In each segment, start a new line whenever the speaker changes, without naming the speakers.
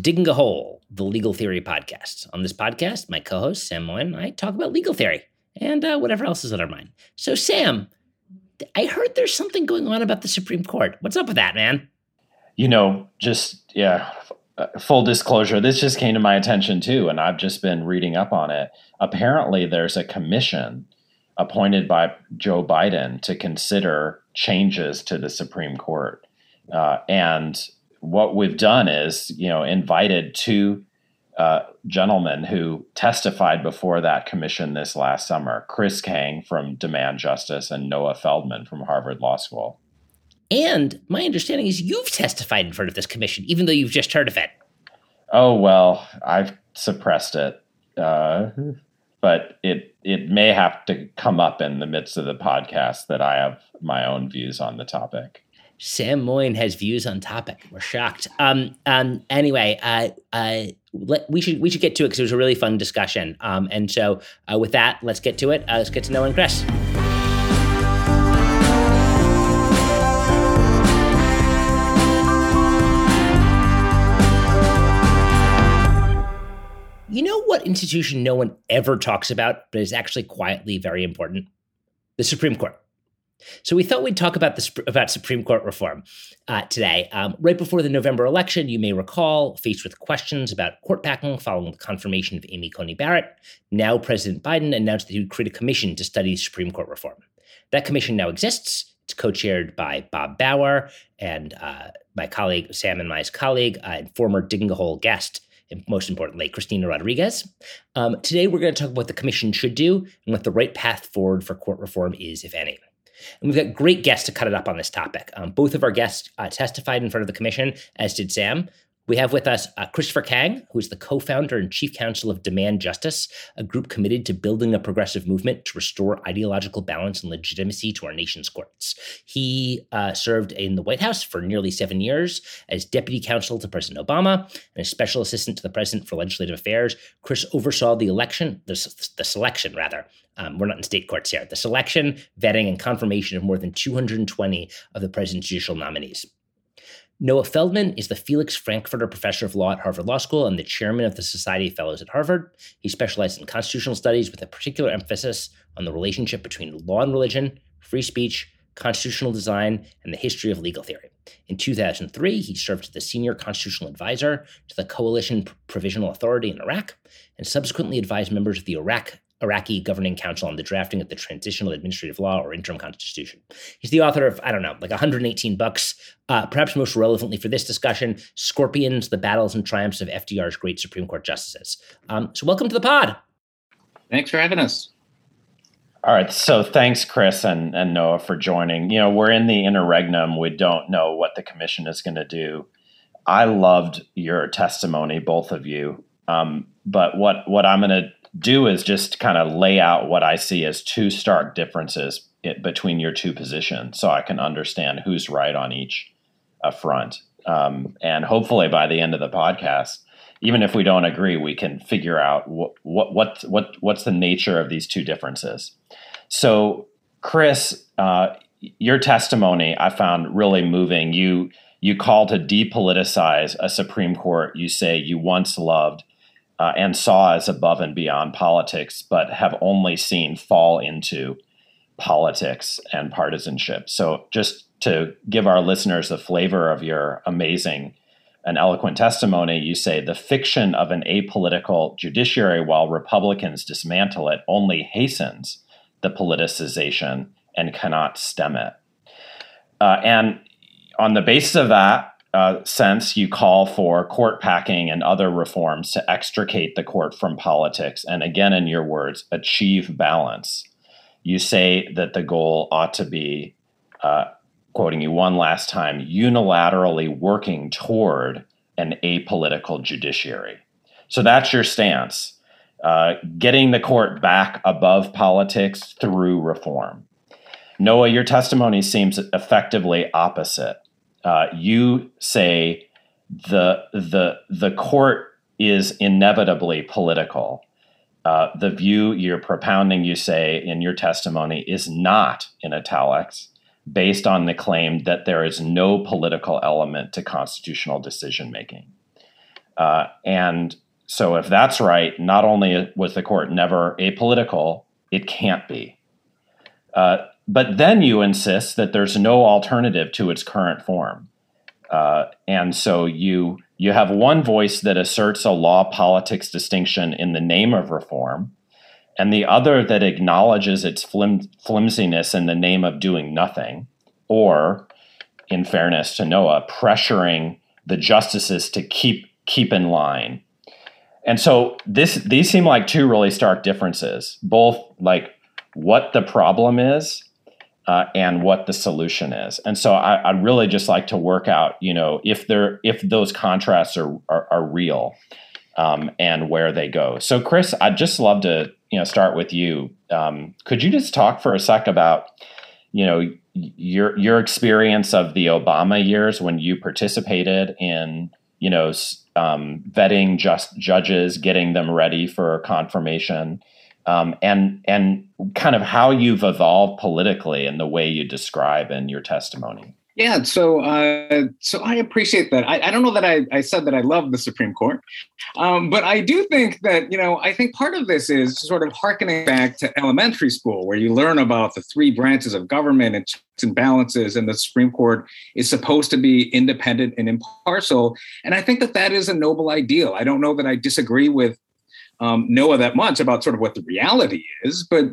Digging a Hole, the legal theory podcast. On this podcast, my co host, Sam Moyn, and I talk about legal theory and uh, whatever else is on our mind. So, Sam, I heard there's something going on about the Supreme Court. What's up with that, man?
You know, just, yeah, uh, full disclosure, this just came to my attention too, and I've just been reading up on it. Apparently, there's a commission appointed by Joe Biden to consider changes to the Supreme Court. Uh, and what we've done is, you know, invited two uh, gentlemen who testified before that commission this last summer Chris Kang from Demand Justice and Noah Feldman from Harvard Law School.
And my understanding is you've testified in front of this commission, even though you've just heard of it.
Oh, well, I've suppressed it. Uh, but it it may have to come up in the midst of the podcast that I have my own views on the topic.
Sam Moyn has views on topic. We're shocked. Um, um, anyway, uh, uh, let, we should we should get to it because it was a really fun discussion. Um, and so uh, with that, let's get to it. Uh, let's get to and Chris. You know what institution no one ever talks about, but is actually quietly very important? The Supreme Court. So we thought we'd talk about this about Supreme Court reform uh, today. Um, right before the November election, you may recall, faced with questions about court packing following the confirmation of Amy Coney Barrett, now President Biden announced that he would create a commission to study Supreme Court reform. That commission now exists. It's co-chaired by Bob Bauer and uh, my colleague Sam and my colleague uh, and former Digging a Hole guest and most importantly, Cristina Rodriguez. Um, today, we're going to talk about what the commission should do and what the right path forward for court reform is, if any. And we've got great guests to cut it up on this topic. Um, both of our guests uh, testified in front of the commission, as did Sam. We have with us uh, Christopher Kang, who is the co founder and chief counsel of Demand Justice, a group committed to building a progressive movement to restore ideological balance and legitimacy to our nation's courts. He uh, served in the White House for nearly seven years as deputy counsel to President Obama and a special assistant to the president for legislative affairs. Chris oversaw the election, the, the selection, rather. Um, we're not in state courts here. The selection, vetting, and confirmation of more than 220 of the president's judicial nominees. Noah Feldman is the Felix Frankfurter Professor of Law at Harvard Law School and the chairman of the Society of Fellows at Harvard. He specializes in constitutional studies with a particular emphasis on the relationship between law and religion, free speech, constitutional design, and the history of legal theory. In 2003, he served as the senior constitutional advisor to the Coalition Provisional Authority in Iraq and subsequently advised members of the Iraq Iraqi Governing Council on the drafting of the Transitional Administrative Law or Interim Constitution. He's the author of, I don't know, like 118 books. Uh, perhaps most relevantly for this discussion, Scorpions, The Battles and Triumphs of FDR's Great Supreme Court Justices. Um, so, welcome to the pod.
Thanks for having us.
All right. So, thanks, Chris and, and Noah, for joining. You know, we're in the interregnum. We don't know what the commission is going to do. I loved your testimony, both of you. Um, but what, what I'm going to do is just kind of lay out what I see as two stark differences between your two positions so I can understand who's right on each uh, front. Um, and hopefully by the end of the podcast, even if we don't agree, we can figure out what, what, what, what what's the nature of these two differences. So, Chris, uh, your testimony I found really moving. You you call to depoliticize a Supreme Court you say you once loved uh, and saw as above and beyond politics, but have only seen fall into politics and partisanship. So, just to give our listeners a flavor of your amazing and eloquent testimony, you say the fiction of an apolitical judiciary while Republicans dismantle it only hastens the politicization and cannot stem it. Uh, and on the basis of that, uh, sense, you call for court packing and other reforms to extricate the court from politics and, again, in your words, achieve balance. You say that the goal ought to be, uh, quoting you one last time, unilaterally working toward an apolitical judiciary. So that's your stance. Uh, getting the court back above politics through reform. Noah, your testimony seems effectively opposite uh, you say the the the court is inevitably political. Uh, the view you're propounding, you say in your testimony, is not in italics, based on the claim that there is no political element to constitutional decision making. Uh, and so, if that's right, not only was the court never apolitical, it can't be. Uh, but then you insist that there's no alternative to its current form. Uh, and so you you have one voice that asserts a law politics distinction in the name of reform, and the other that acknowledges its flim- flimsiness in the name of doing nothing, or, in fairness to Noah, pressuring the justices to keep keep in line. And so this these seem like two really stark differences, both like what the problem is uh, and what the solution is. And so I, would really just like to work out, you know, if there if those contrasts are are, are real um, and where they go. So Chris, I'd just love to you know start with you. Um, could you just talk for a sec about you know your your experience of the Obama years when you participated in you know um, vetting just judges, getting them ready for confirmation um, and and kind of how you've evolved politically in the way you describe in your testimony.
Yeah, so uh, so I appreciate that. I, I don't know that I, I, said that I love the Supreme Court, um, but I do think that you know I think part of this is sort of harkening back to elementary school, where you learn about the three branches of government and checks and balances, and the Supreme Court is supposed to be independent and impartial. And I think that that is a noble ideal. I don't know that I disagree with um, Noah that much about sort of what the reality is, but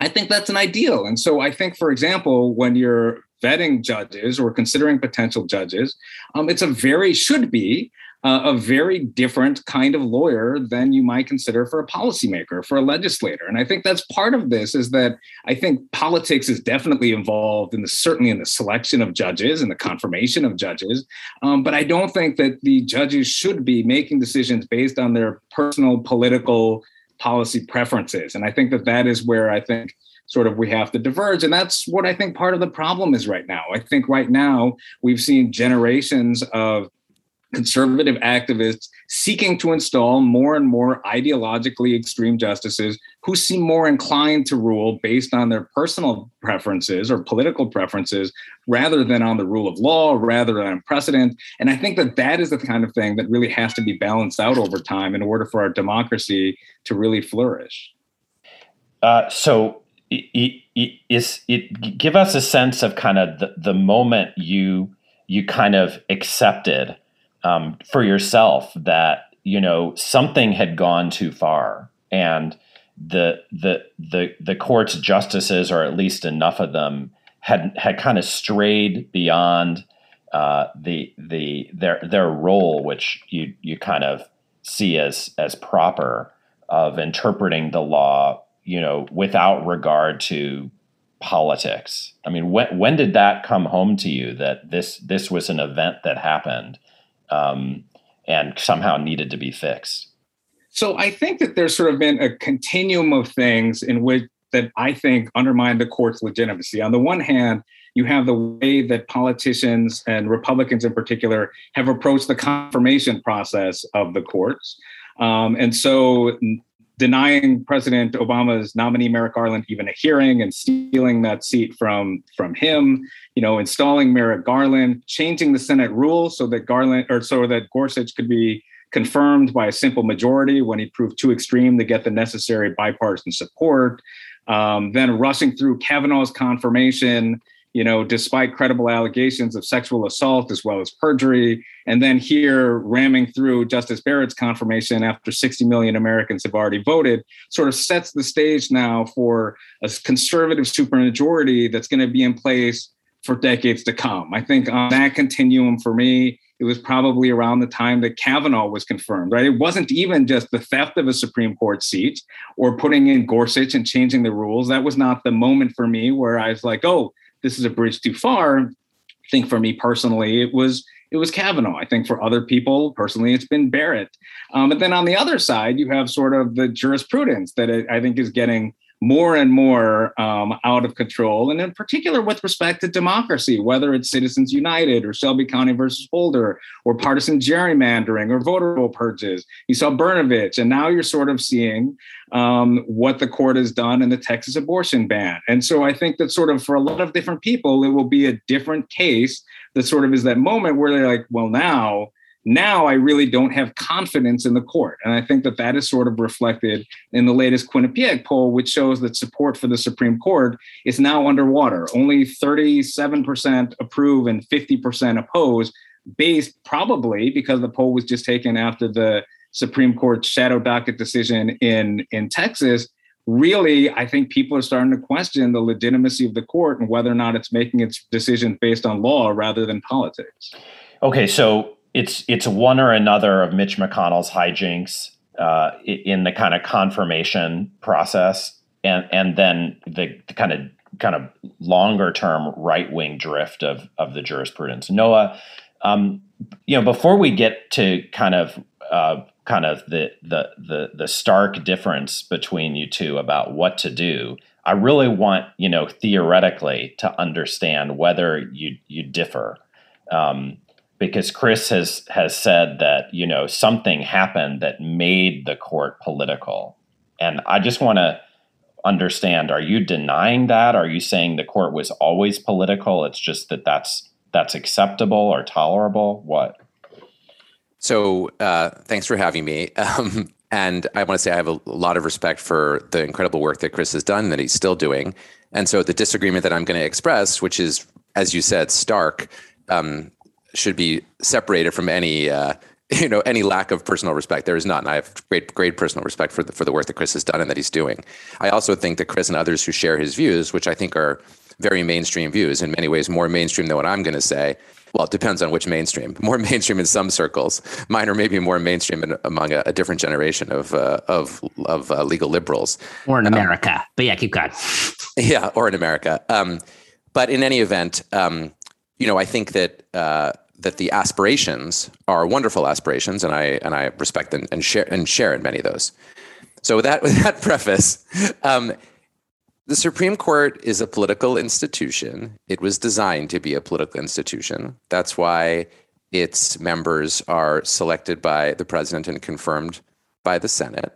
I think that's an ideal. And so I think, for example, when you're vetting judges or considering potential judges, um, it's a very, should be uh, a very different kind of lawyer than you might consider for a policymaker, for a legislator. And I think that's part of this is that I think politics is definitely involved in the certainly in the selection of judges and the confirmation of judges. Um, but I don't think that the judges should be making decisions based on their personal political policy preferences. And I think that that is where I think sort of we have to diverge. And that's what I think part of the problem is right now. I think right now we've seen generations of conservative activists seeking to install more and more ideologically extreme justices who seem more inclined to rule based on their personal preferences or political preferences rather than on the rule of law, rather than precedent. And I think that that is the kind of thing that really has to be balanced out over time in order for our democracy to really flourish.
Uh, so, it, it give us a sense of kind of the, the moment you you kind of accepted um, for yourself that you know something had gone too far and the the the the court's justices or at least enough of them had had kind of strayed beyond uh, the the their their role which you you kind of see as as proper of interpreting the law you know without regard to politics. I mean when when did that come home to you that this this was an event that happened um, and somehow needed to be fixed.
So I think that there's sort of been a continuum of things in which that I think undermine the court's legitimacy. On the one hand, you have the way that politicians and Republicans in particular have approached the confirmation process of the courts. Um, and so denying President Obama's nominee Merrick Garland even a hearing and stealing that seat from from him, you know, installing Merrick Garland, changing the Senate rule so that Garland or so that Gorsuch could be confirmed by a simple majority when he proved too extreme to get the necessary bipartisan support. Um, then rushing through Kavanaugh's confirmation you know, despite credible allegations of sexual assault as well as perjury. And then here ramming through Justice Barrett's confirmation after 60 million Americans have already voted sort of sets the stage now for a conservative supermajority that's going to be in place for decades to come. I think on that continuum for me, it was probably around the time that Kavanaugh was confirmed, right? It wasn't even just the theft of a Supreme Court seat or putting in Gorsuch and changing the rules. That was not the moment for me where I was like, oh, this is a bridge too far. I think for me personally, it was it was Kavanaugh. I think for other people, personally, it's been Barrett. Um, but then on the other side, you have sort of the jurisprudence that I think is getting more and more um, out of control, and in particular with respect to democracy, whether it's Citizens United or Shelby County versus Holder or partisan gerrymandering or voter roll purges. You saw Brnovich, and now you're sort of seeing um, what the court has done in the Texas abortion ban. And so I think that sort of for a lot of different people, it will be a different case that sort of is that moment where they're like, well, now now I really don't have confidence in the court. And I think that that is sort of reflected in the latest Quinnipiac poll, which shows that support for the Supreme Court is now underwater. Only 37% approve and 50% oppose, based probably because the poll was just taken after the Supreme Court shadow docket decision in, in Texas. Really, I think people are starting to question the legitimacy of the court and whether or not it's making its decisions based on law rather than politics.
Okay, so it's it's one or another of Mitch McConnell's hijinks uh, in the kind of confirmation process, and and then the, the kind of kind of longer term right wing drift of of the jurisprudence. Noah, um, you know, before we get to kind of uh, kind of the, the the the stark difference between you two about what to do, I really want you know theoretically to understand whether you you differ. Um, because Chris has has said that you know something happened that made the court political, and I just want to understand: Are you denying that? Are you saying the court was always political? It's just that that's that's acceptable or tolerable. What?
So uh, thanks for having me. Um, and I want to say I have a lot of respect for the incredible work that Chris has done that he's still doing. And so the disagreement that I'm going to express, which is, as you said, stark, um, should be separated from any uh, you know any lack of personal respect. There is none. I have great great personal respect for the for the work that Chris has done and that he's doing. I also think that Chris and others who share his views, which I think are very mainstream views, in many ways more mainstream than what I'm going to say. Well, it depends on which mainstream. More mainstream in some circles. Mine are maybe more mainstream in, among a, a, different generation of uh, of of uh, legal liberals.
Or in um, America, um, but yeah, keep going.
Yeah, or in America. Um, but in any event, um, you know, I think that uh, that the aspirations are wonderful aspirations, and I and I respect and, and share and share in many of those. So with that with that preface, um, the Supreme Court is a political institution. It was designed to be a political institution. That's why its members are selected by the president and confirmed by the Senate.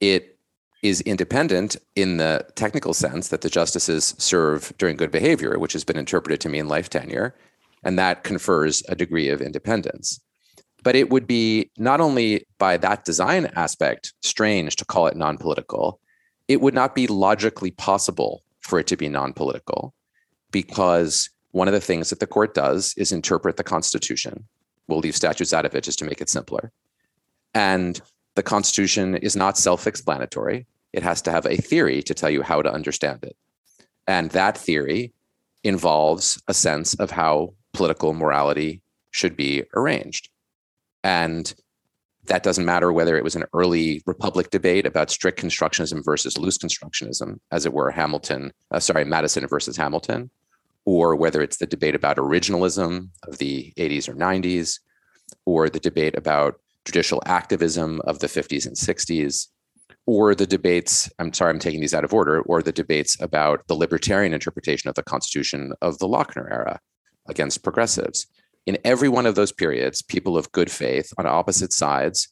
It is independent in the technical sense that the justices serve during good behavior, which has been interpreted to mean life tenure and that confers a degree of independence. But it would be not only by that design aspect strange to call it non political, it would not be logically possible for it to be non political because one of the things that the court does is interpret the Constitution. We'll leave statutes out of it just to make it simpler. And the Constitution is not self explanatory, it has to have a theory to tell you how to understand it. And that theory involves a sense of how political morality should be arranged. And that doesn't matter whether it was an early Republic debate about strict constructionism versus loose constructionism, as it were, Hamilton, uh, sorry, Madison versus Hamilton, or whether it's the debate about originalism of the 80s or 90s, or the debate about judicial activism of the 50s and 60s, or the debates, I'm sorry, I'm taking these out of order, or the debates about the libertarian interpretation of the Constitution of the Lochner era against progressives. In every one of those periods, people of good faith on opposite sides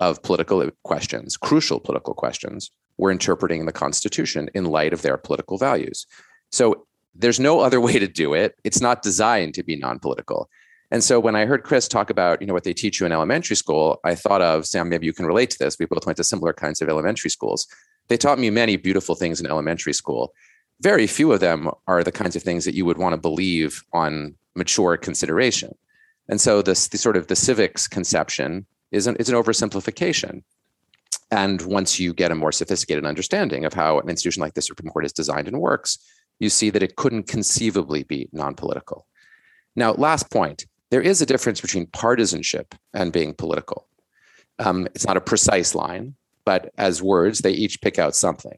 of political questions, crucial political questions, were interpreting the Constitution in light of their political values. So there's no other way to do it. It's not designed to be non political. And so when I heard Chris talk about, you know, what they teach you in elementary school, I thought of Sam, maybe you can relate to this. We both went to similar kinds of elementary schools. They taught me many beautiful things in elementary school. Very few of them are the kinds of things that you would want to believe on mature consideration. And so this the sort of the civics conception is an, is an oversimplification. And once you get a more sophisticated understanding of how an institution like the Supreme Court is designed and works, you see that it couldn't conceivably be non-political. Now, last point, there is a difference between partisanship and being political. Um, it's not a precise line, but as words, they each pick out something.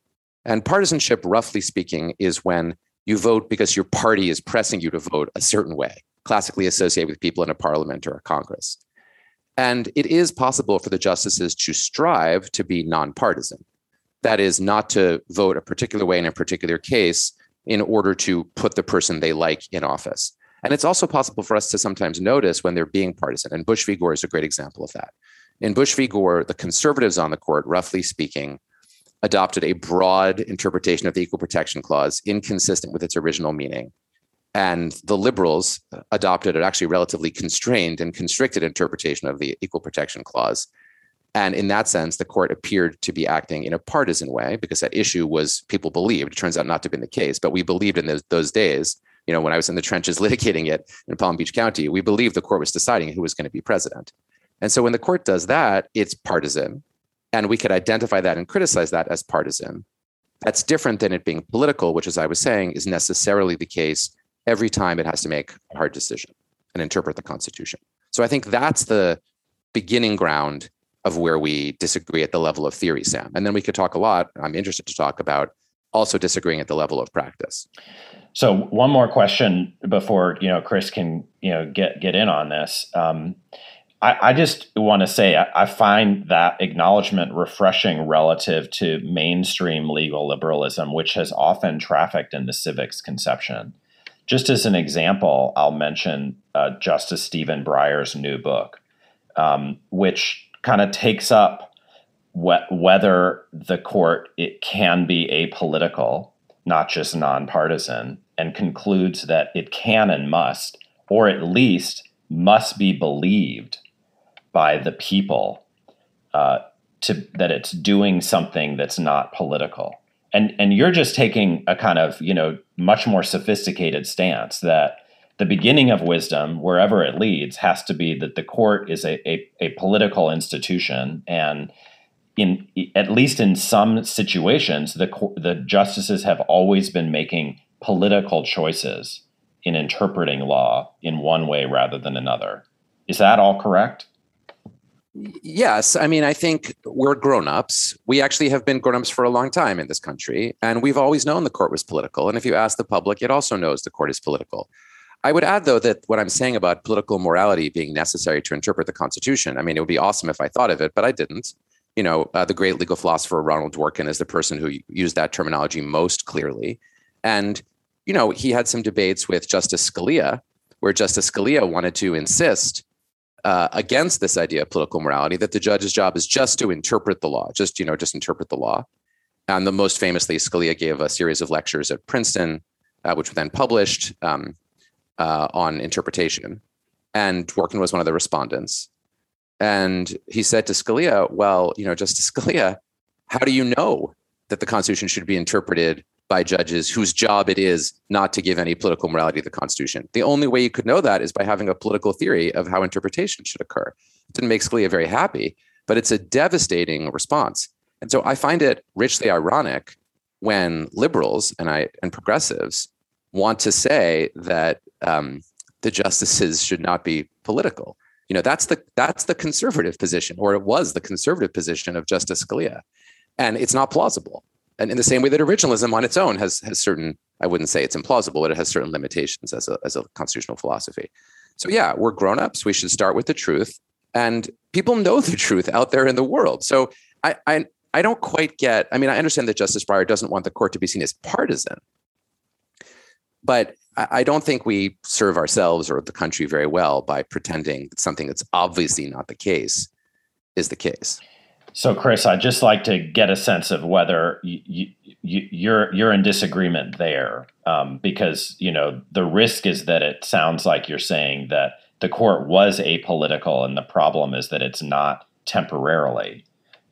And partisanship, roughly speaking, is when you vote because your party is pressing you to vote a certain way, classically associated with people in a parliament or a Congress. And it is possible for the justices to strive to be nonpartisan. That is, not to vote a particular way in a particular case in order to put the person they like in office. And it's also possible for us to sometimes notice when they're being partisan. And Bush v. Gore is a great example of that. In Bush v. Gore, the conservatives on the court, roughly speaking, adopted a broad interpretation of the Equal Protection Clause inconsistent with its original meaning. And the liberals adopted an actually relatively constrained and constricted interpretation of the Equal Protection Clause. And in that sense, the court appeared to be acting in a partisan way because that issue was people believed. It turns out not to have been the case, but we believed in those, those days. You know, when I was in the trenches litigating it in Palm Beach County, we believed the court was deciding who was going to be president. And so when the court does that, it's partisan. And we could identify that and criticize that as partisan. That's different than it being political, which, as I was saying, is necessarily the case every time it has to make a hard decision and interpret the Constitution. So I think that's the beginning ground of where we disagree at the level of theory, Sam. And then we could talk a lot. I'm interested to talk about also disagreeing at the level of practice.
So one more question before you know Chris can you know get get in on this. Um, I, I, just want to say I, I, find that acknowledgement refreshing relative to mainstream legal liberalism, which has often trafficked in the civics conception. Just as an example, I'll mention uh, Justice Stephen Breyer's new book, um, which kind of takes up wh- whether the court it can be apolitical, not just nonpartisan, and concludes that it can and must, or at least must be believed by the people uh, to that it's doing something that's not political. And and you're just taking a kind of you know much more sophisticated stance that the beginning of wisdom, wherever it leads, has to be that the court is a, a, a political institution and in at least in some situations, the the justices have always been making political choices in interpreting law in one way rather than another. Is that all correct?
Yes. I mean, I think we're grown-ups. We actually have been grown-ups for a long time in this country, and we've always known the court was political. And if you ask the public, it also knows the court is political. I would add, though, that what I'm saying about political morality being necessary to interpret the Constitution, I mean, it would be awesome if I thought of it, but I didn't. You know, uh, the great legal philosopher Ronald Dworkin is the person who used that terminology most clearly. And, you know, he had some debates with Justice Scalia, where Justice Scalia wanted to insist uh, against this idea of political morality that the judge's job is just to interpret the law, just, you know, just interpret the law. And the most famously, Scalia gave a series of lectures at Princeton, uh, which were then published. Um, uh, on interpretation. And Dworkin was one of the respondents. And he said to Scalia, Well, you know, Justice Scalia, how do you know that the Constitution should be interpreted by judges whose job it is not to give any political morality to the Constitution? The only way you could know that is by having a political theory of how interpretation should occur. It didn't make Scalia very happy, but it's a devastating response. And so I find it richly ironic when liberals and I and progressives want to say that um, the justices should not be political. You know, that's the that's the conservative position, or it was the conservative position of Justice Scalia, and it's not plausible. And in the same way that originalism on its own has has certain, I wouldn't say it's implausible, but it has certain limitations as a as a constitutional philosophy. So yeah, we're grown-ups. We should start with the truth, and people know the truth out there in the world. So I I I don't quite get. I mean, I understand that Justice Breyer doesn't want the court to be seen as partisan, but I don't think we serve ourselves or the country very well by pretending that something that's obviously not the case is the case.
So, Chris, I'd just like to get a sense of whether you, you, you're you're in disagreement there, um, because you know the risk is that it sounds like you're saying that the court was apolitical, and the problem is that it's not temporarily,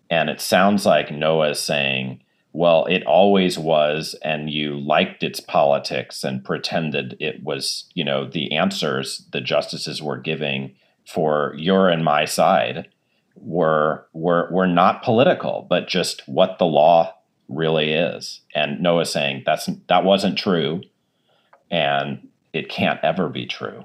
and it sounds like Noah's saying well, it always was, and you liked its politics and pretended it was, you know, the answers the justices were giving for your and my side were were were not political, but just what the law really is. And Noah saying that's that wasn't true, and it can't ever be true.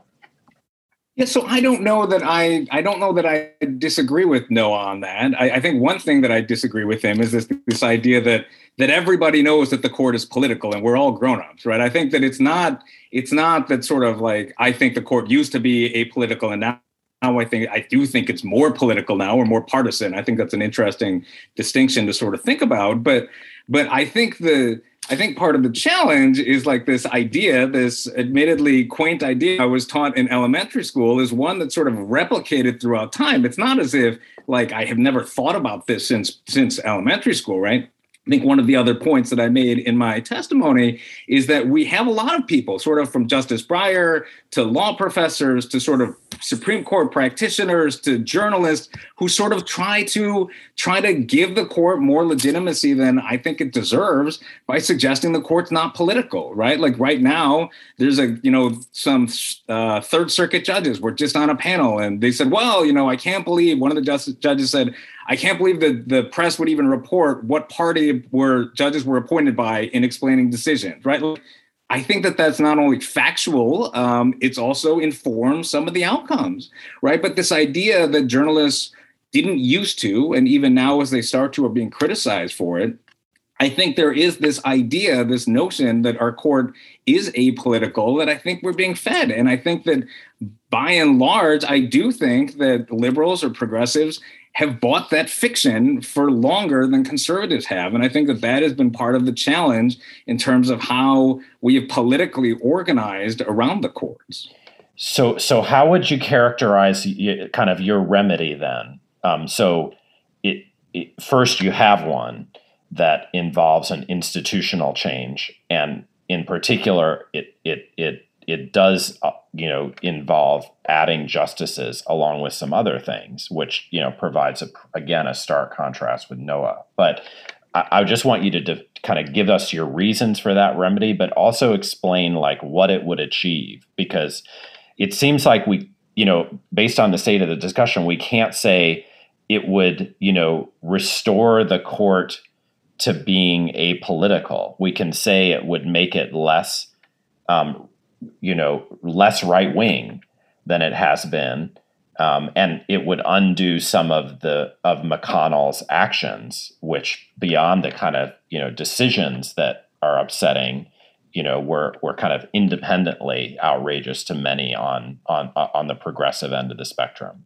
Yeah, so I don't know that I I don't know that I disagree with Noah on that. I, I, think one thing that I disagree with him is this this idea that that everybody knows that the court is political and we're all grown-ups, right? I think that it's not it's not that sort of like I think the court used to be apolitical and now now I think I do think it's more political now or more partisan. I think that's an interesting distinction to sort of think about. But but I think the I think part of the challenge is like this idea, this admittedly quaint idea I was taught in elementary school is one that's sort of replicated throughout time. It's not as if like I have never thought about this since since elementary school, right? I think one of the other points that I made in my testimony is that we have a lot of people, sort of from Justice Breyer to law professors to sort of Supreme Court practitioners to journalists who sort of try to try to give the court more legitimacy than I think it deserves by suggesting the court's not political, right? Like right now, there's a you know some uh, Third Circuit judges were just on a panel and they said, well, you know, I can't believe one of the justice, judges said I can't believe that the press would even report what party were judges were appointed by in explaining decisions, right? I think that that's not only factual, um, it's also informed some of the outcomes, right? But this idea that journalists didn't used to, and even now as they start to, are being criticized for it. I think there is this idea, this notion that our court is apolitical that I think we're being fed. And I think that by and large, I do think that liberals or progressives have bought that fiction for longer than conservatives have. And I think that that has been part of the challenge in terms of how we have politically organized around the courts.
So, so how would you characterize kind of your remedy then? Um, so, it, it, first you have one that involves an institutional change, and in particular, it it it it does uh, you know involve adding justices along with some other things which you know provides a, again a stark contrast with noah. But I, I just want you to de- kind of give us your reasons for that remedy but also explain like what it would achieve because it seems like we you know based on the state of the discussion we can't say it would you know restore the court to being apolitical. We can say it would make it less um, you know, less right wing than it has been. Um, and it would undo some of the of McConnell's actions, which beyond the kind of you know decisions that are upsetting, you know, were were kind of independently outrageous to many on on on the progressive end of the spectrum.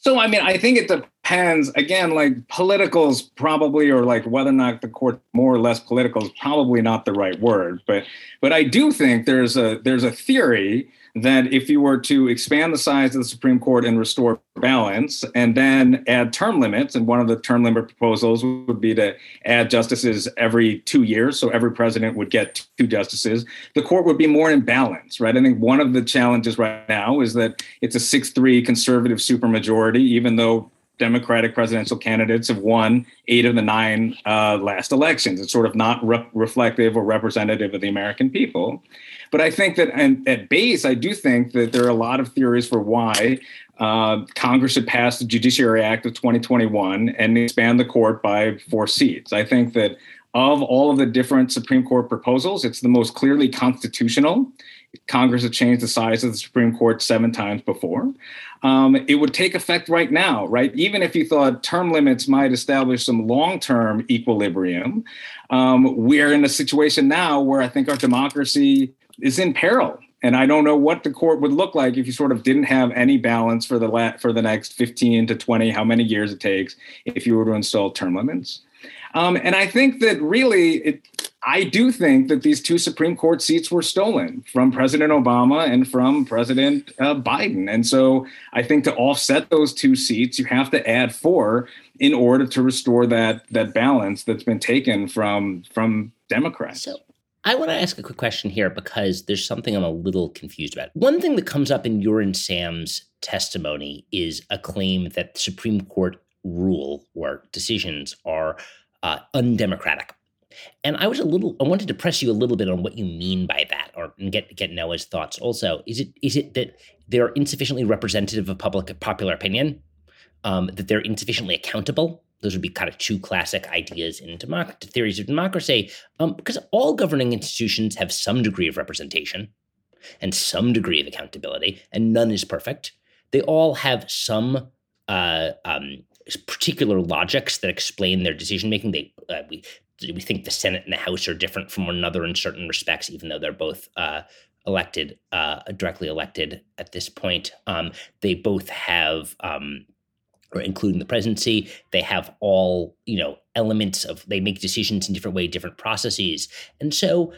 So, I mean, I think it depends. Again, like politicals probably, or like whether or not the court more or less political is probably not the right word. But, but I do think there's a there's a theory that if you were to expand the size of the Supreme Court and restore balance, and then add term limits, and one of the term limit proposals would be to add justices every two years, so every president would get two justices, the court would be more in balance, right? I think one of the challenges right now is that it's a 6 3 conservative supermajority, even though Democratic presidential candidates have won eight of the nine uh, last elections. It's sort of not re- reflective or representative of the American people. But I think that and at base, I do think that there are a lot of theories for why uh, Congress should pass the Judiciary Act of 2021 and expand the court by four seats. I think that of all of the different Supreme Court proposals, it's the most clearly constitutional. Congress has changed the size of the Supreme Court seven times before. Um, it would take effect right now, right? Even if you thought term limits might establish some long term equilibrium, um, we're in a situation now where I think our democracy is in peril. And I don't know what the court would look like if you sort of didn't have any balance for the la- for the next 15 to 20, how many years it takes if you were to install term limits. Um, and I think that really, it, I do think that these two Supreme Court seats were stolen from President Obama and from President uh, Biden. And so I think to offset those two seats, you have to add four in order to restore that that balance that's been taken from from Democrats.
So I want to ask a quick question here because there's something I'm a little confused about. One thing that comes up in your and Sam's testimony is a claim that Supreme Court rule or decisions are uh, undemocratic. And I was a little, I wanted to press you a little bit on what you mean by that, or get get Noah's thoughts. Also, is it is it that they're insufficiently representative of public popular opinion, um, that they're insufficiently accountable? Those would be kind of two classic ideas in democ- theories of democracy, um, because all governing institutions have some degree of representation and some degree of accountability, and none is perfect. They all have some uh, um, particular logics that explain their decision making. They uh, we we think the Senate and the House are different from one another in certain respects, even though they're both uh, elected uh, directly elected at this point. Um, they both have. Um, or including the presidency, they have all you know elements of they make decisions in different way, different processes, and so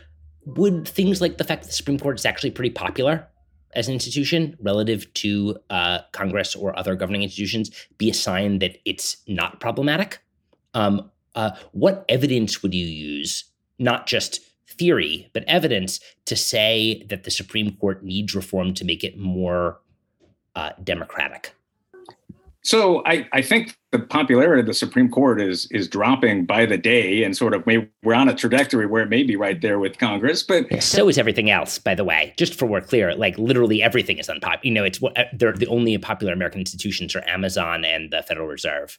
would things like the fact that the Supreme Court is actually pretty popular as an institution relative to uh, Congress or other governing institutions be a sign that it's not problematic? Um, uh, what evidence would you use, not just theory, but evidence to say that the Supreme Court needs reform to make it more uh, democratic?
So I, I think the popularity of the Supreme Court is is dropping by the day, and sort of may, we're on a trajectory where it may be right there with Congress. But
so is everything else, by the way. Just for we're clear, like literally everything is unpopular. You know, it's what they're the only popular American institutions are Amazon and the Federal Reserve.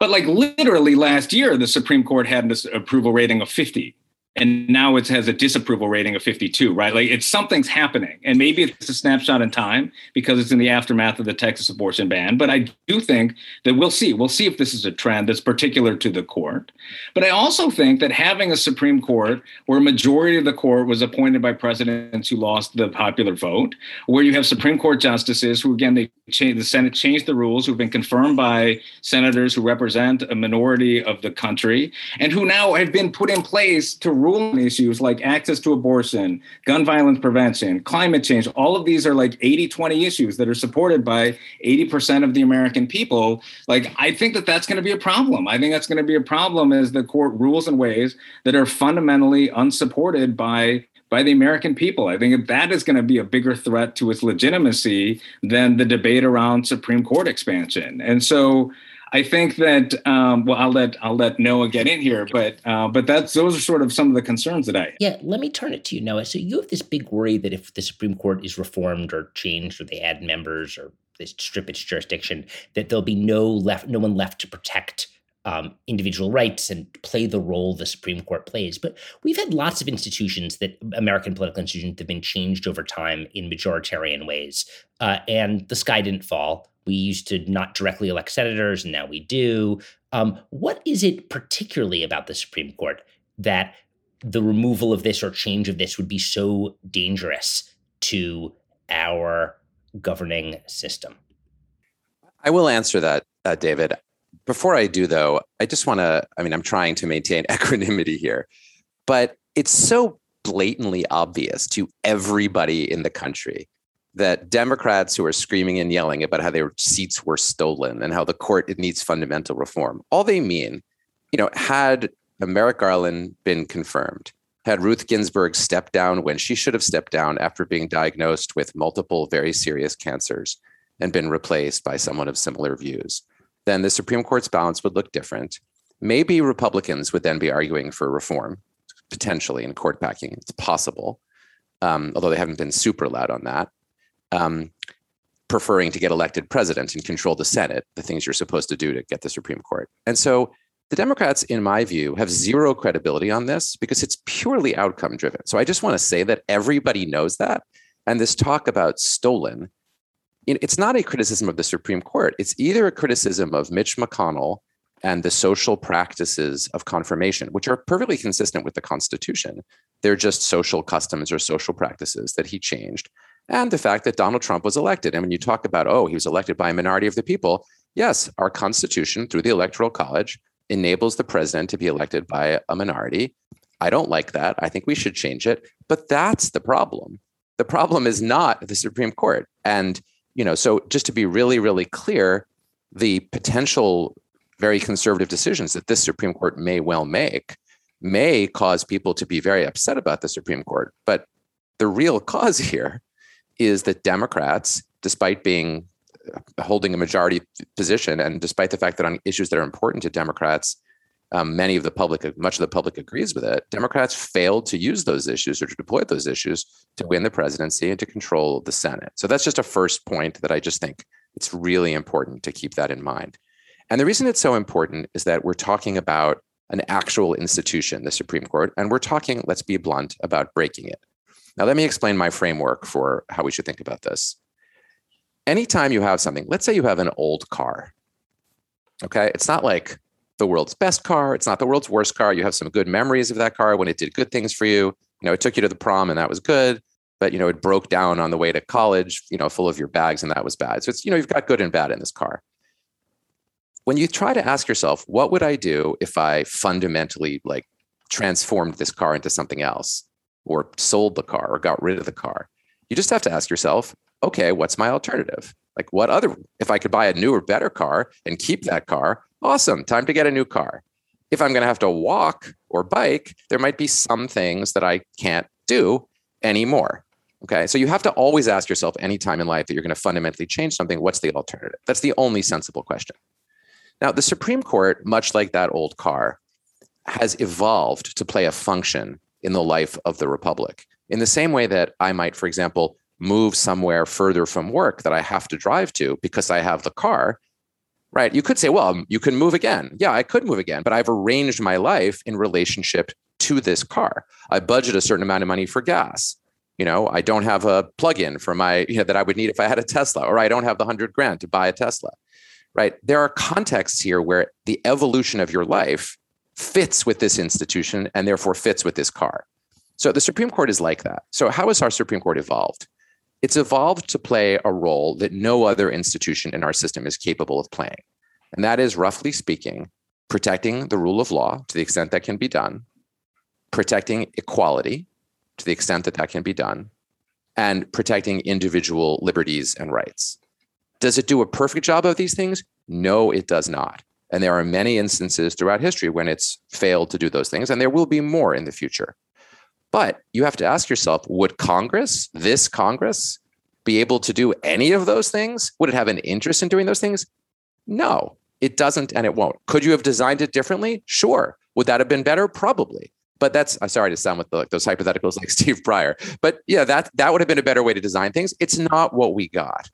But like literally last year, the Supreme Court had an approval rating of 50 and now it has a disapproval rating of 52 right? Like it's something's happening. And maybe it's a snapshot in time because it's in the aftermath of the texas abortion ban but i do think that we'll see. We'll see if this is a trend that's particular to the court. But i also think that having a supreme court where a majority of the court was appointed by presidents who lost the popular vote where you have supreme court justices who again they the senate changed the rules who've been confirmed by senators who represent a minority of the country and who now have been put in place to rule on issues like access to abortion, gun violence prevention, climate change. All of these are like 80 20 issues that are supported by 80% of the American people. Like, I think that that's going to be a problem. I think that's going to be a problem as the court rules in ways that are fundamentally unsupported by by the American people. I think that is going to be a bigger threat to its legitimacy than the debate around Supreme Court expansion. And so I think that um, well, I'll let I'll let Noah get in here, but uh, but that's those are sort of some of the concerns that I.
Yeah, let me turn it to you, Noah. So you have this big worry that if the Supreme Court is reformed or changed, or they add members, or they strip its jurisdiction, that there'll be no left, no one left to protect um, individual rights and play the role the Supreme Court plays. But we've had lots of institutions that American political institutions have been changed over time in majoritarian ways, uh, and the sky didn't fall. We used to not directly elect senators, and now we do. Um, what is it particularly about the Supreme Court that the removal of this or change of this would be so dangerous to our governing system?
I will answer that, uh, David. Before I do, though, I just want to, I mean, I'm trying to maintain equanimity here, but it's so blatantly obvious to everybody in the country that Democrats who are screaming and yelling about how their seats were stolen and how the court it needs fundamental reform, all they mean, you know, had Merrick Garland been confirmed, had Ruth Ginsburg stepped down when she should have stepped down after being diagnosed with multiple very serious cancers and been replaced by someone of similar views, then the Supreme Court's balance would look different. Maybe Republicans would then be arguing for reform, potentially in court packing. It's possible, um, although they haven't been super loud on that um, preferring to get elected president and control the Senate, the things you're supposed to do to get the Supreme Court. And so the Democrats, in my view, have zero credibility on this because it's purely outcome driven. So I just want to say that everybody knows that. And this talk about stolen, it's not a criticism of the Supreme Court. It's either a criticism of Mitch McConnell and the social practices of confirmation, which are perfectly consistent with the Constitution. They're just social customs or social practices that he changed and the fact that Donald Trump was elected. And when you talk about, oh, he was elected by a minority of the people, yes, our Constitution through the Electoral College enables the president to be elected by a minority. I don't like that. I think we should change it. But that's the problem. The problem is not the Supreme Court. And, you know, so just to be really, really clear, the potential very conservative decisions that this Supreme Court may well make may cause people to be very upset about the Supreme Court. But the real cause here is that Democrats, despite being uh, holding a majority position, and despite the fact that on issues that are important to Democrats, um, many of the public, much of the public agrees with it. Democrats failed to use those issues or to deploy those issues to win the presidency and to control the Senate. So that's just a first point that I just think it's really important to keep that in mind. And the reason it's so important is that we're talking about an actual institution, the Supreme Court, and we're talking, let's be blunt, about breaking it. Now, let me explain my framework for how we should think about this. Anytime you have something, let's say you have an old car, okay? It's not like the world's best car, it's not the world's worst car. You have some good memories of that car when it did good things for you. You know, it took you to the prom and that was good, but you know, it broke down on the way to college, you know, full of your bags and that was bad. So it's, you know, you've got good and bad in this car. When you try to ask yourself, what would I do if I fundamentally like transformed this car into something else? or sold the car or got rid of the car. You just have to ask yourself, okay, what's my alternative? Like, what other, if I could buy a newer, better car and keep that car, awesome, time to get a new car. If I'm going to have to walk or bike, there might be some things that I can't do anymore. Okay. So you have to always ask yourself anytime in life that you're going to fundamentally change something, what's the alternative? That's the only sensible question. Now, the Supreme Court, much like that old car, has evolved to play a function in the life of the Republic. In the same way that I might, for example, move somewhere further from work that I have to drive to because I have the car, right? You could say, well, you can move again. Yeah, I could move again, but I've arranged my life in relationship to this car. I budget a certain amount of money for gas. You know, I don't have a plug-in for my, you know, that I would need if I had a Tesla, or I don't have the hundred grand to buy a Tesla. Right. There are contexts here where the evolution of your life fits with this institution and therefore fits with this car. So the Supreme Court is like that. So how has our Supreme Court evolved? It's evolved to play a role that no other institution in our system is capable of playing. And that is, roughly speaking, protecting the rule of law to the extent that can be done, protecting equality to the extent that that can be done, and protecting individual liberties and rights. Does it do a perfect job of these things? No, it does not. And there are many instances throughout history when it's failed to do those things, and there will be more in the future. But you have to ask yourself would Congress, this Congress, be able to do any of those things? Would it have an interest in doing those things? No, it doesn't and it won't. Could you have designed it differently? Sure. Would that have been better? Probably. But that's I'm sorry to sound with the, like those hypotheticals like Steve Breyer. But yeah, that that would have been a better way to design things. It's not what we got.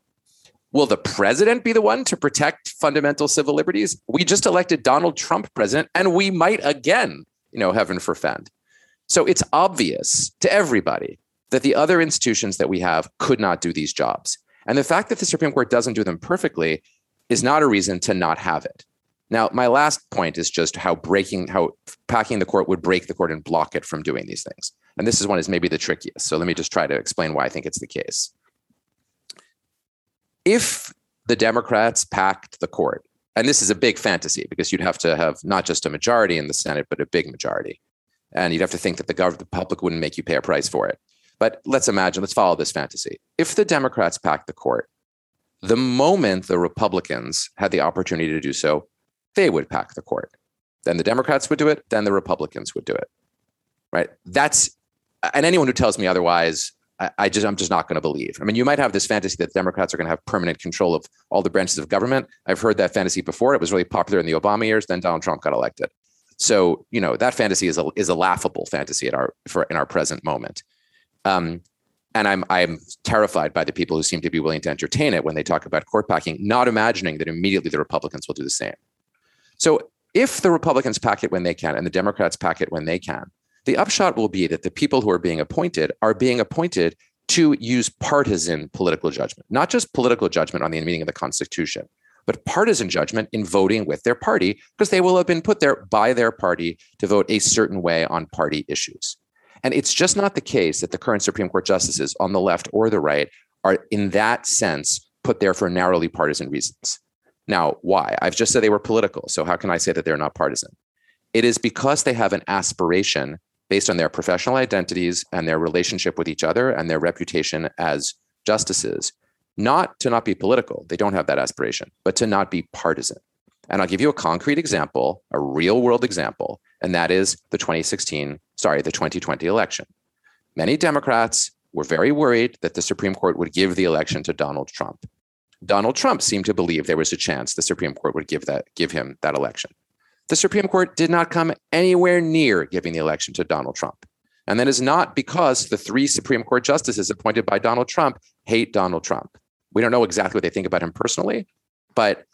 Will the president be the one to protect fundamental civil liberties? We just elected Donald Trump president, and we might again, you know, heaven forfend. So it's obvious to everybody that the other institutions that we have could not do these jobs. And the fact that the Supreme Court doesn't do them perfectly is not a reason to not have it. Now, my last point is just how breaking, how packing the court would break the court and block it from doing these things. And this is one is maybe the trickiest. So let me just try to explain why I think it's the case if the Democrats packed the court, and this is a big fantasy because you'd have to have not just a majority in the Senate, but a big majority. And you'd have to think that the government, the public wouldn't make you pay a price for it. But let's imagine, let's follow this fantasy. If the Democrats packed the court, the moment the Republicans had the opportunity to do so, they would pack the court. Then the Democrats would do it, then the Republicans would do it. Right? That's and anyone who tells me otherwise I, I just I'm just not going to believe. I mean, you might have this fantasy that Democrats are going to have permanent control of all the branches of government. I've heard that fantasy before. It was really popular in the Obama years. Then Donald Trump got elected. So you know that fantasy is a is a laughable fantasy at our for in our present moment. Um, and I'm I'm terrified by the people who seem to be willing to entertain it when they talk about court packing, not imagining that immediately the Republicans will do the same. So if the Republicans pack it when they can and the Democrats pack it when they can, the upshot will be that the people who are being appointed are being appointed to use partisan political judgment, not just political judgment on the meaning of the Constitution, but partisan judgment in voting with their party, because they will have been put there by their party to vote a certain way on party issues. And it's just not the case that the current Supreme Court justices on the left or the right are, in that sense, put there for narrowly partisan reasons. Now, why? I've just said they were political. So, how can I say that they're not partisan? It is because they have an aspiration based on their professional identities and their relationship with each other and their reputation as justices, not to not be political. They don't have that aspiration, but to not be partisan. And I'll give you a concrete example, a real world example, and that is the 2016, sorry, the 2020 election. Many Democrats were very worried that the Supreme Court would give the election to Donald Trump. Donald Trump seemed to believe there was a chance the Supreme Court would give that give him that election. The Supreme Court did not come anywhere near giving the election to Donald Trump. And that is not because the three Supreme Court justices appointed by Donald Trump hate Donald Trump. We don't know exactly what they think about him personally, but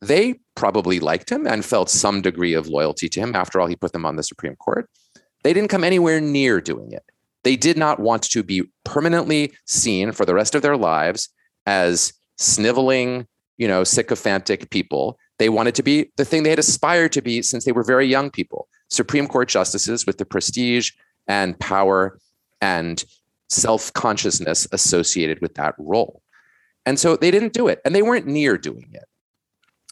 they probably liked him and felt some degree of loyalty to him. After all, he put them on the Supreme Court. They didn't come anywhere near doing it. They did not want to be permanently seen for the rest of their lives as sniveling, you know, sycophantic people they wanted to be the thing they had aspired to be since they were very young people Supreme Court justices with the prestige and power and self consciousness associated with that role. And so they didn't do it and they weren't near doing it.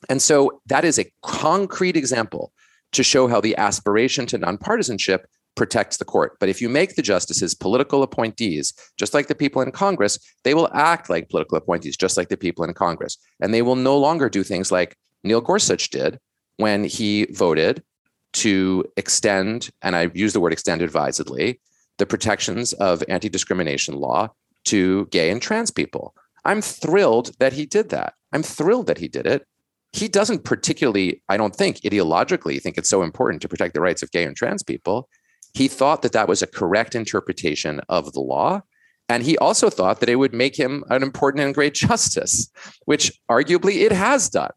And so that is a concrete example to show how the aspiration to nonpartisanship protects the court. But if you make the justices political appointees, just like the people in Congress, they will act like political appointees, just like the people in Congress. And they will no longer do things like Neil Gorsuch did when he voted to extend, and I use the word extend advisedly, the protections of anti discrimination law to gay and trans people. I'm thrilled that he did that. I'm thrilled that he did it. He doesn't particularly, I don't think, ideologically think it's so important to protect the rights of gay and trans people. He thought that that was a correct interpretation of the law. And he also thought that it would make him an important and great justice, which arguably it has done.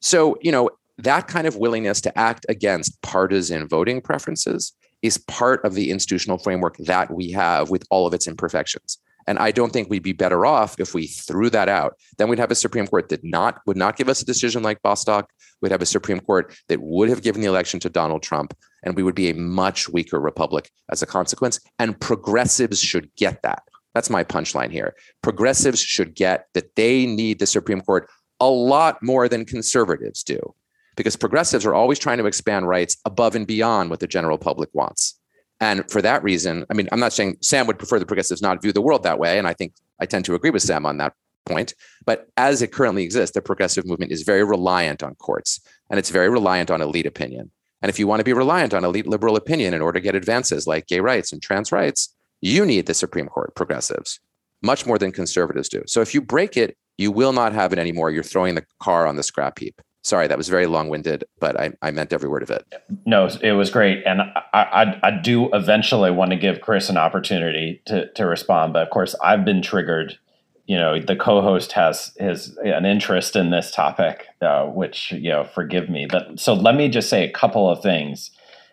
So, you know, that kind of willingness to act against partisan voting preferences is part of the institutional framework that we have with all of its imperfections. And I don't think we'd be better off if we threw that out. Then we'd have a Supreme Court that not would not give us a decision like Bostock. We'd have a Supreme Court that would have given the election to Donald Trump, and we would be a much weaker republic as a consequence. And progressives should get that. That's my punchline here. Progressives should get that they need the Supreme Court a lot more than conservatives do, because progressives are always trying to expand rights above and beyond what the general public wants. And for that reason, I mean, I'm not saying Sam would prefer the progressives not view the world that way. And I think I tend to agree with Sam on that point. But as it currently exists, the progressive movement is very reliant on courts and it's very reliant on elite opinion. And if you want to be reliant on elite liberal opinion in order to get advances like gay rights and trans rights, you need the Supreme Court, progressives, much more than conservatives do. So if you break it, you will not have it anymore. You're throwing the car on the scrap heap. Sorry, that was very long winded, but I, I meant every word of it.
No, it was great. And I, I, I do eventually want to give Chris an opportunity to, to respond. But of course, I've been triggered. You know, the co host has his an interest in this topic, uh, which, you know, forgive me. But so let me just say a couple of things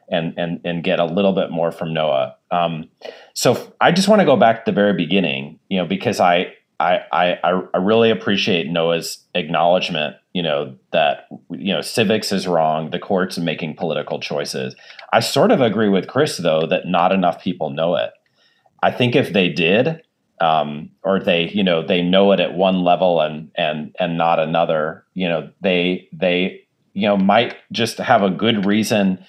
and, and, and get a little bit more from Noah. Um, so I just want to go back to the very beginning, you know, because I, I, I, I really appreciate Noah's acknowledgement, you know, that, you know, civics is wrong. The court's making political choices. I sort of agree with Chris, though, that not enough people know it. I think if they did, um, or they, you know, they know it at one level and, and, and not another, you know, they, they, you know, might just have a good reason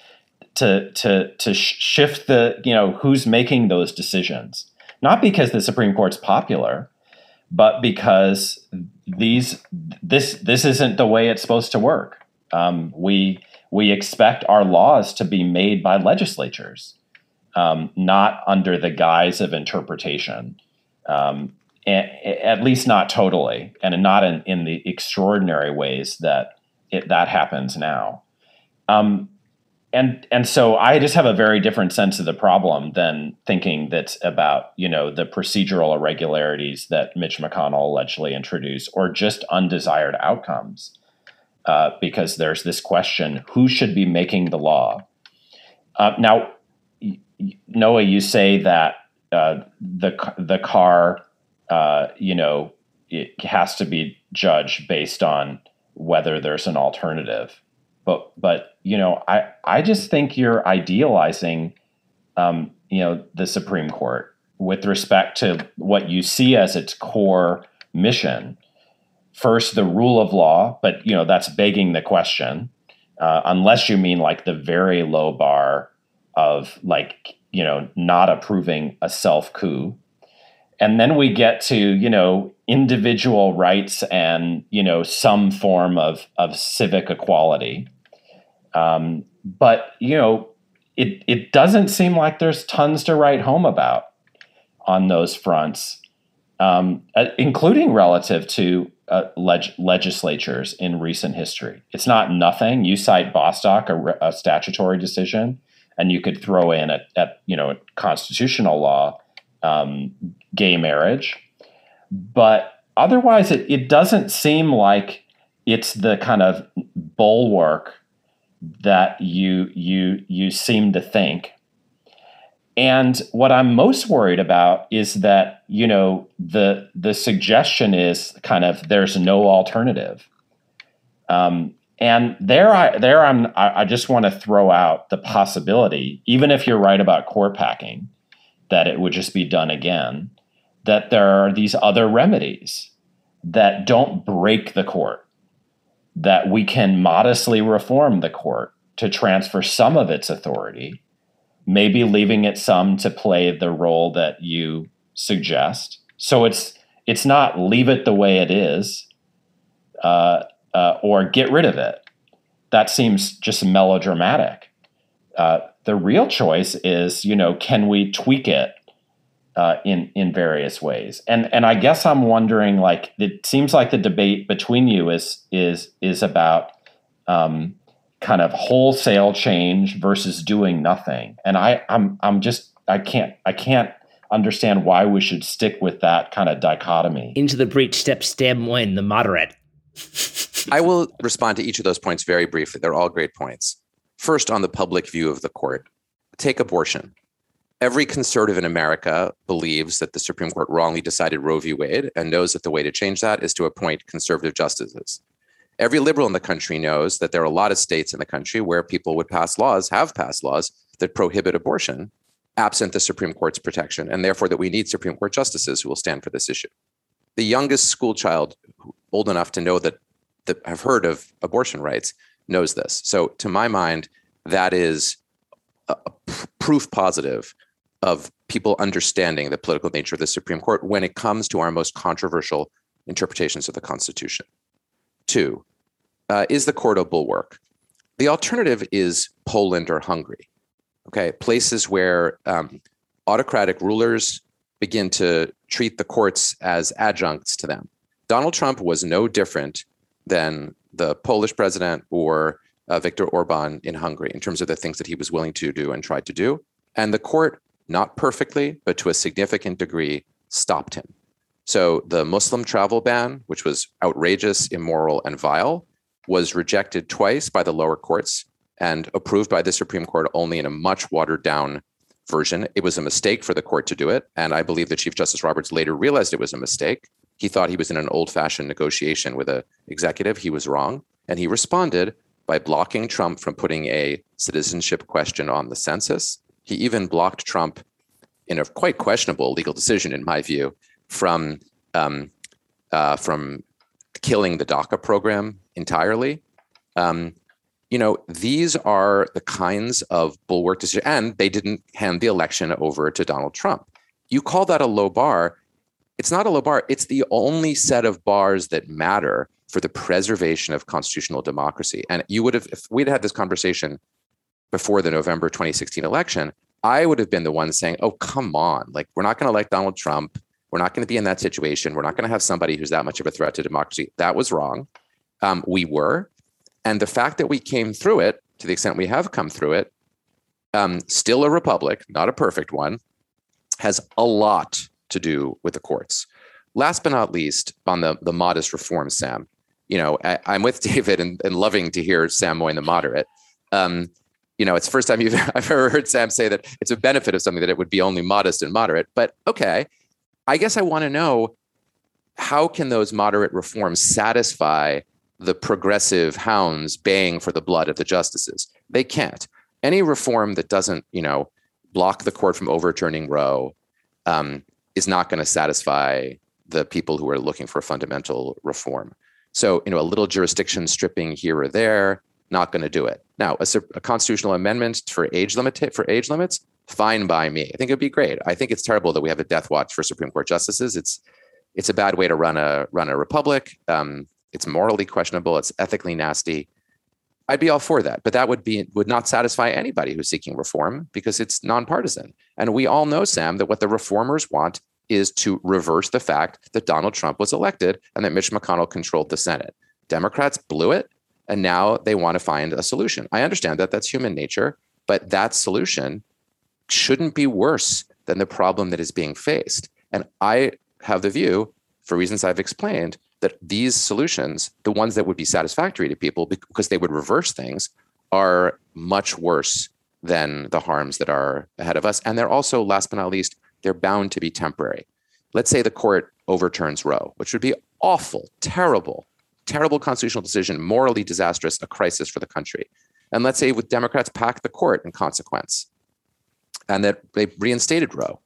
to, to, to shift the, you know, who's making those decisions. Not because the Supreme Court's popular, but because these this this isn't the way it's supposed to work. Um, we we expect our laws to be made by legislatures, um, not under the guise of interpretation. Um, at least not totally, and not in, in the extraordinary ways that it, that happens now. Um, and and so I just have a very different sense of the problem than thinking that's about you know the procedural irregularities that Mitch McConnell allegedly introduced, or just undesired outcomes. Uh, because there's this question: who should be making the law? Uh, now, Noah, you say that uh, the the car, uh, you know, it has to be judged based on whether there's an alternative but but you know i i just think you're idealizing um, you know the supreme court with respect to what you see as its core mission. First the rule of law but you know that's begging the question uh, unless you mean like the very low bar of like you know not approving a self coup. And then we get to you know individual rights and you know some form of of civic equality um, but you know, it it doesn't seem like there's tons to write home about on those fronts, um, uh, including relative to uh, leg- legislatures in recent history. It's not nothing. You cite Bostock, a, a statutory decision, and you could throw in at, you know constitutional law, um, gay marriage, but otherwise, it, it doesn't seem like it's the kind of bulwark that you you you seem to think. And what I'm most worried about is that you know the the suggestion is kind of there's no alternative. Um, and there I there I'm I, I just want to throw out the possibility, even if you're right about court packing, that it would just be done again. That there are these other remedies that don't break the court that we can modestly reform the court to transfer some of its authority, maybe leaving it some to play the role that you suggest. So it's it's not leave it the way it is, uh, uh, or get rid of it. That seems just melodramatic. Uh, the real choice is, you know, can we tweak it uh, in in various ways? And and I guess I'm wondering, like, it seems like the debate between you is is is about um, kind of wholesale change versus doing nothing. And I I'm I'm just I can't I can't understand why we should stick with that kind of dichotomy.
Into the breach steps Sam Moyn, the moderate.
I will respond to each of those points very briefly. They're all great points. First, on the public view of the court, take abortion. Every conservative in America believes that the Supreme Court wrongly decided Roe v. Wade and knows that the way to change that is to appoint conservative justices. Every liberal in the country knows that there are a lot of states in the country where people would pass laws, have passed laws that prohibit abortion absent the Supreme Court's protection, and therefore that we need Supreme Court justices who will stand for this issue. The youngest school child old enough to know that, that have heard of abortion rights knows this. So, to my mind, that is proof positive of people understanding the political nature of the Supreme Court when it comes to our most controversial interpretations of the Constitution. Two, uh, is the court a bulwark? The alternative is Poland or Hungary. Okay, places where um, autocratic rulers begin to treat the courts as adjuncts to them. Donald Trump was no different than the Polish president or uh, Viktor Orban in Hungary in terms of the things that he was willing to do and tried to do. And the court, not perfectly, but to a significant degree, stopped him. So the Muslim travel ban, which was outrageous, immoral, and vile, was rejected twice by the lower courts and approved by the Supreme Court only in a much watered down version. It was a mistake for the court to do it. And I believe that Chief Justice Roberts later realized it was a mistake. He thought he was in an old fashioned negotiation with an executive. He was wrong. And he responded by blocking Trump from putting a citizenship question on the census. He even blocked Trump in a quite questionable legal decision, in my view, from um, uh, from killing the DACA program entirely. Um, you know, these are the kinds of bulwark decisions, and they didn't hand the election over to Donald Trump. You call that a low bar. It's not a low bar. It's the only set of bars that matter for the preservation of constitutional democracy. And you would have, if we'd had this conversation before the November 2016 election, I would have been the one saying, oh, come on. Like, we're not going to elect Donald Trump. We're not going to be in that situation. We're not going to have somebody who's that much of a threat to democracy. That was wrong. Um, we were. And the fact that we came through it, to the extent we have come through it, um, still a republic, not a perfect one, has a lot to do with the courts. Last but not least, on the, the modest reform, Sam, you know, I, am with David and, and, loving to hear Sam Moyn the moderate. Um, you know, it's the first time you've, I've ever heard Sam say that it's a benefit of something that it would be only modest and moderate. But okay, I guess I want to know how can those moderate reforms satisfy the progressive hounds baying for the blood of the justices. They can't. Any reform that doesn't, you know, block the court from overturning Roe um, is not going to satisfy the people who are looking for fundamental reform. So, you know, a little jurisdiction stripping here or there, not going to do it. Now, a, a, constitutional amendment for age limit for age limits, fine by me. I think it'd be great. I think it's terrible that we have a death watch for Supreme Court justices. It's it's a bad way to run a run a republic. Um, it's morally questionable, it's ethically nasty. I'd be all for that, but that would be would not satisfy anybody who's seeking reform because it's nonpartisan. And we all know, Sam, that what the reformers want is to reverse the fact that Donald Trump was elected and that Mitch McConnell controlled the Senate. Democrats blew it, and now they want to find a solution. I understand that that's human nature, but that solution shouldn't be worse than the problem that is being faced. And I have the view, for reasons I've explained, that these solutions, the ones that would be satisfactory to people because they would reverse things, are much worse than the harms that are ahead of us. And they're also, last but not least, they're bound to be temporary. Let's say the court overturns Roe, which would be awful, terrible, terrible constitutional decision, morally disastrous, a crisis for the country. And let's say with Democrats pack the court in consequence and that they reinstated Roe.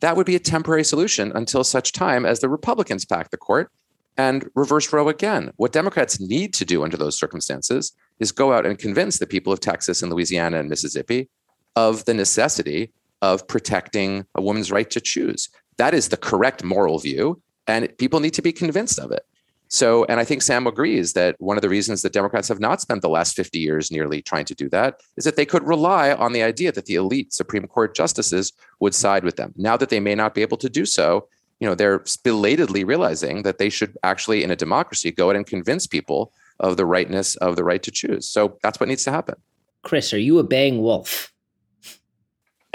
That would be a temporary solution until such time as the Republicans pack the court and reverse Roe again. What Democrats need to do under those circumstances is go out and convince the people of Texas and Louisiana and Mississippi of the necessity of protecting a woman's right to choose. That is the correct moral view, and people need to be convinced of it. So, and I think Sam agrees that one of the reasons that Democrats have not spent the last 50 years nearly trying to do that is that they could rely on the idea that the elite Supreme Court justices would side with them. Now that they may not be able to do so, you know, they're belatedly realizing that they should actually, in a democracy, go out and convince people of the rightness of the right to choose. So that's what needs to happen.
Chris, are you a baying wolf?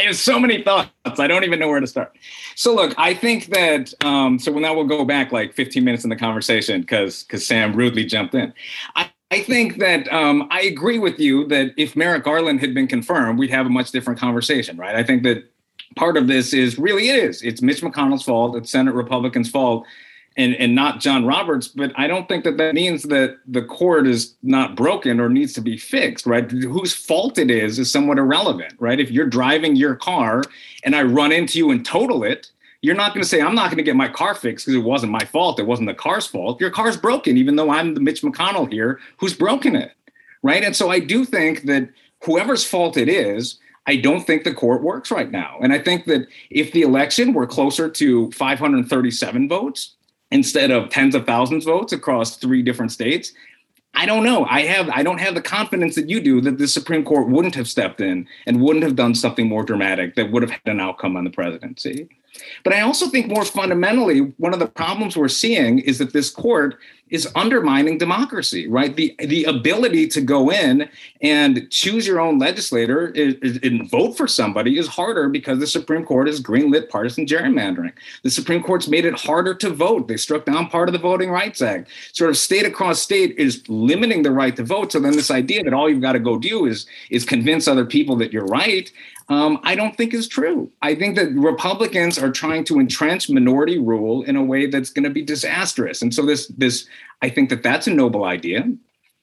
Have so many thoughts. I don't even know where to start. So look, I think that um, so now we'll go back like 15 minutes in the conversation because because Sam rudely jumped in. I, I think that um, I agree with you that if Merrick Garland had been confirmed, we'd have a much different conversation, right? I think that part of this is really it is. It's Mitch McConnell's fault. It's Senate Republicans' fault and and not John Roberts. But I don't think that that means that the court is not broken or needs to be fixed, right? Whose fault it is is somewhat irrelevant, right? If you're driving your car and I run into you and total it, you're not going to say I'm not going to get my car fixed because it wasn't my fault. It wasn't the car's fault. Your car's broken, even though I'm the Mitch McConnell here who's broken it, right? And so I do think that whoever's fault it is. I don't think the court works right now. And I think that if the election were closer to 537 votes, instead of tens of thousands of votes across three different states. I don't know. I have I don't have the confidence that you do that the Supreme Court wouldn't have stepped in and wouldn't have done something more dramatic that would have had an outcome on the presidency. But I also think more fundamentally, one of the problems we're seeing is that this court is undermining democracy, right? The the ability to go in and choose your own legislator is, is, and vote for somebody is harder because the Supreme Court has greenlit partisan gerrymandering. The Supreme Court's made it harder to vote. They struck down part of the Voting Rights Act. Sort of state across state is limiting the right to vote. So then this idea that all you've got to go do is is convince other people that you're right um, I don't think is true. I think that Republicans are trying to entrench minority rule in a way that's going to be disastrous. And so this this I think that that's a noble idea.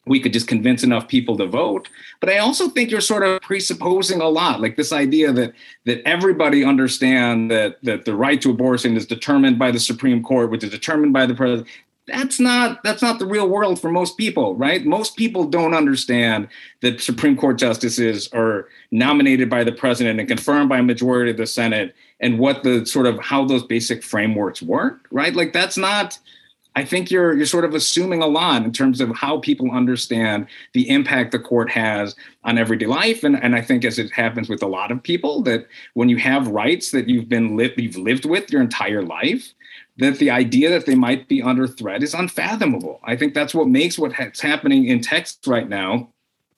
We could just convince enough people to vote. But I also think you're sort of presupposing a lot, like this idea that that everybody understand that that the right to abortion is determined by the Supreme Court, which is determined by the president that's not that's not the real world for most people right most people don't understand that supreme court justices are nominated by the president and confirmed by a majority of the senate and what the sort of how those basic frameworks work right like that's not i think you're you're sort of assuming a lot in terms of how people understand the impact the court has on everyday life and, and i think as it happens with a lot of people that when you have rights that you've been li- you've lived with your entire life that the idea that they might be under threat is unfathomable. I think that's what makes what's happening in Texas right now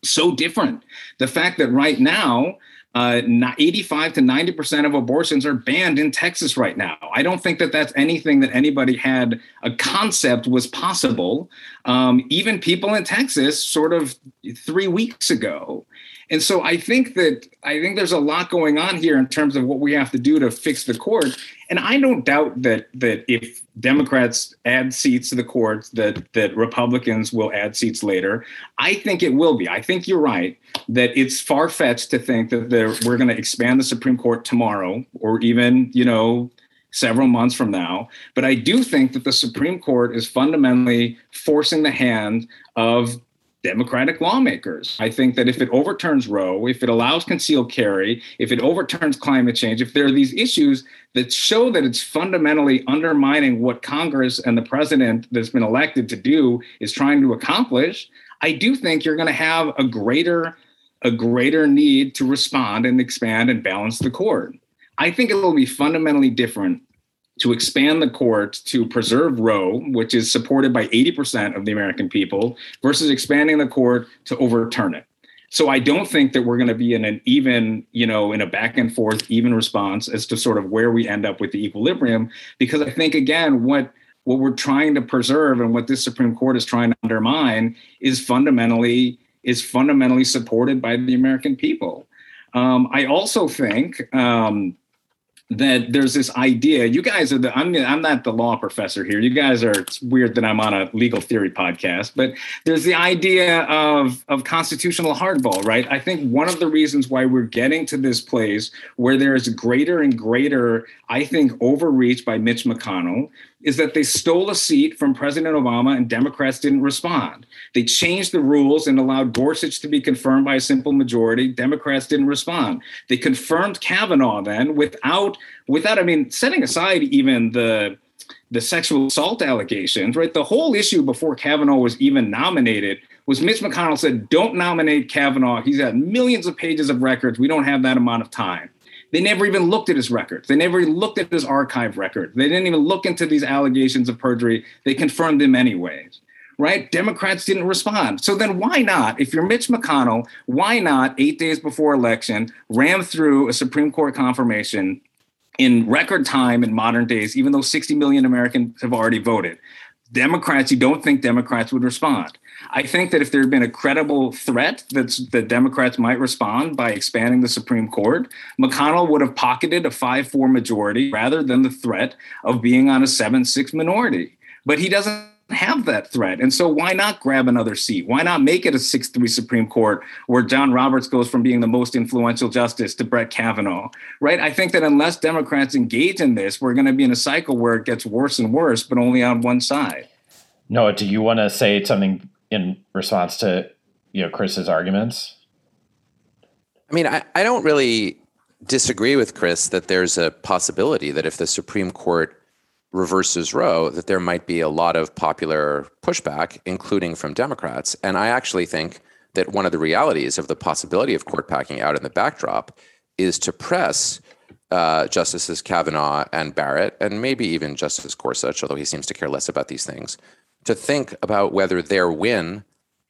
so different. The fact that right now, uh, 85 to 90% of abortions are banned in Texas right now. I don't think that that's anything that anybody had a concept was possible. Um, even people in Texas, sort of three weeks ago. And so I think that I think there's a lot going on here in terms of what we have to do to fix the court. And I don't doubt that that if Democrats add seats to the court, that that Republicans will add seats later. I think it will be. I think you're right that it's far fetched to think that we're going to expand the Supreme Court tomorrow, or even you know several months from now. But I do think that the Supreme Court is fundamentally forcing the hand of Democratic lawmakers. I think that if it overturns Roe, if it allows concealed carry, if it overturns climate change, if there are these issues that show that it's fundamentally undermining what Congress and the president that's been elected to do is trying to accomplish, I do think you're going to have a greater a greater need to respond and expand and balance the court. I think it will be fundamentally different to expand the court to preserve Roe, which is supported by 80% of the American people, versus expanding the court to overturn it. So I don't think that we're going to be in an even, you know, in a back and forth even response as to sort of where we end up with the equilibrium, because I think again what what we're trying to preserve and what this Supreme Court is trying to undermine is fundamentally is fundamentally supported by the American people. Um, I also think um, that there's this idea you guys are the I'm, I'm not the law professor here. You guys are it's weird that i'm on a legal theory podcast but there's the idea of of constitutional hardball right? I think one of the reasons why we're getting to this place where there is greater and greater i think overreach by mitch mcconnell is that they stole a seat from President Obama and Democrats didn't respond. They changed the rules and allowed Gorsuch to be confirmed by a simple majority. Democrats didn't respond. They confirmed Kavanaugh then without without I mean setting aside even the the sexual assault allegations, right? The whole issue before Kavanaugh was even nominated was Mitch McConnell said, don't nominate Kavanaugh. He's got millions of pages of records. We don't have that amount of time. They never even looked at his records. They never looked at his archive record. They didn't even look into these allegations of perjury. They confirmed them anyways right? Democrats didn't respond. So then why not, if you're Mitch McConnell, why not eight days before election ram through a Supreme Court confirmation in record time in modern days, even though 60 million Americans have already voted? Democrats, you don't think Democrats would respond. I think that if there had been a credible threat that the Democrats might respond by expanding the Supreme Court, McConnell would have pocketed a 5 4 majority rather than the threat of being on a 7 6 minority. But he doesn't have that threat. And so why not grab another seat? Why not make it a 6-3 Supreme Court where John Roberts goes from being the most influential justice to Brett Kavanaugh, right? I think that unless Democrats engage in this, we're going to be in a cycle where it gets worse and worse, but only on one side.
Noah, do you want to say something in response to, you know, Chris's arguments?
I mean, I, I don't really disagree with Chris that there's a possibility that if the Supreme Court reverses Roe, that there might be a lot of popular pushback, including from Democrats. And I actually think that one of the realities of the possibility of court packing out in the backdrop is to press uh, Justices Kavanaugh and Barrett, and maybe even Justice Gorsuch, although he seems to care less about these things, to think about whether their win,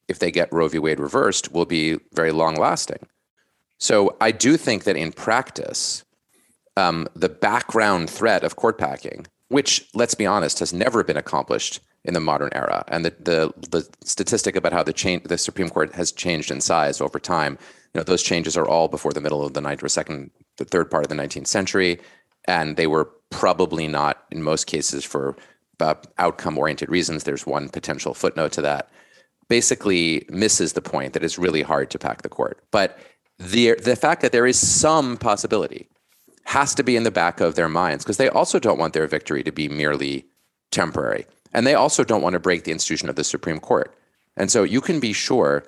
if they get Roe v. Wade reversed, will be very long lasting. So I do think that in practice, um, the background threat of court packing which, let's be honest, has never been accomplished in the modern era. And the the, the statistic about how the change the Supreme Court has changed in size over time, you know, those changes are all before the middle of the ninth or second, the third part of the 19th century, and they were probably not in most cases for uh, outcome oriented reasons. There's one potential footnote to that. Basically, misses the point that it's really hard to pack the court. But the the fact that there is some possibility has to be in the back of their minds because they also don't want their victory to be merely temporary. And they also don't want to break the institution of the Supreme Court. And so you can be sure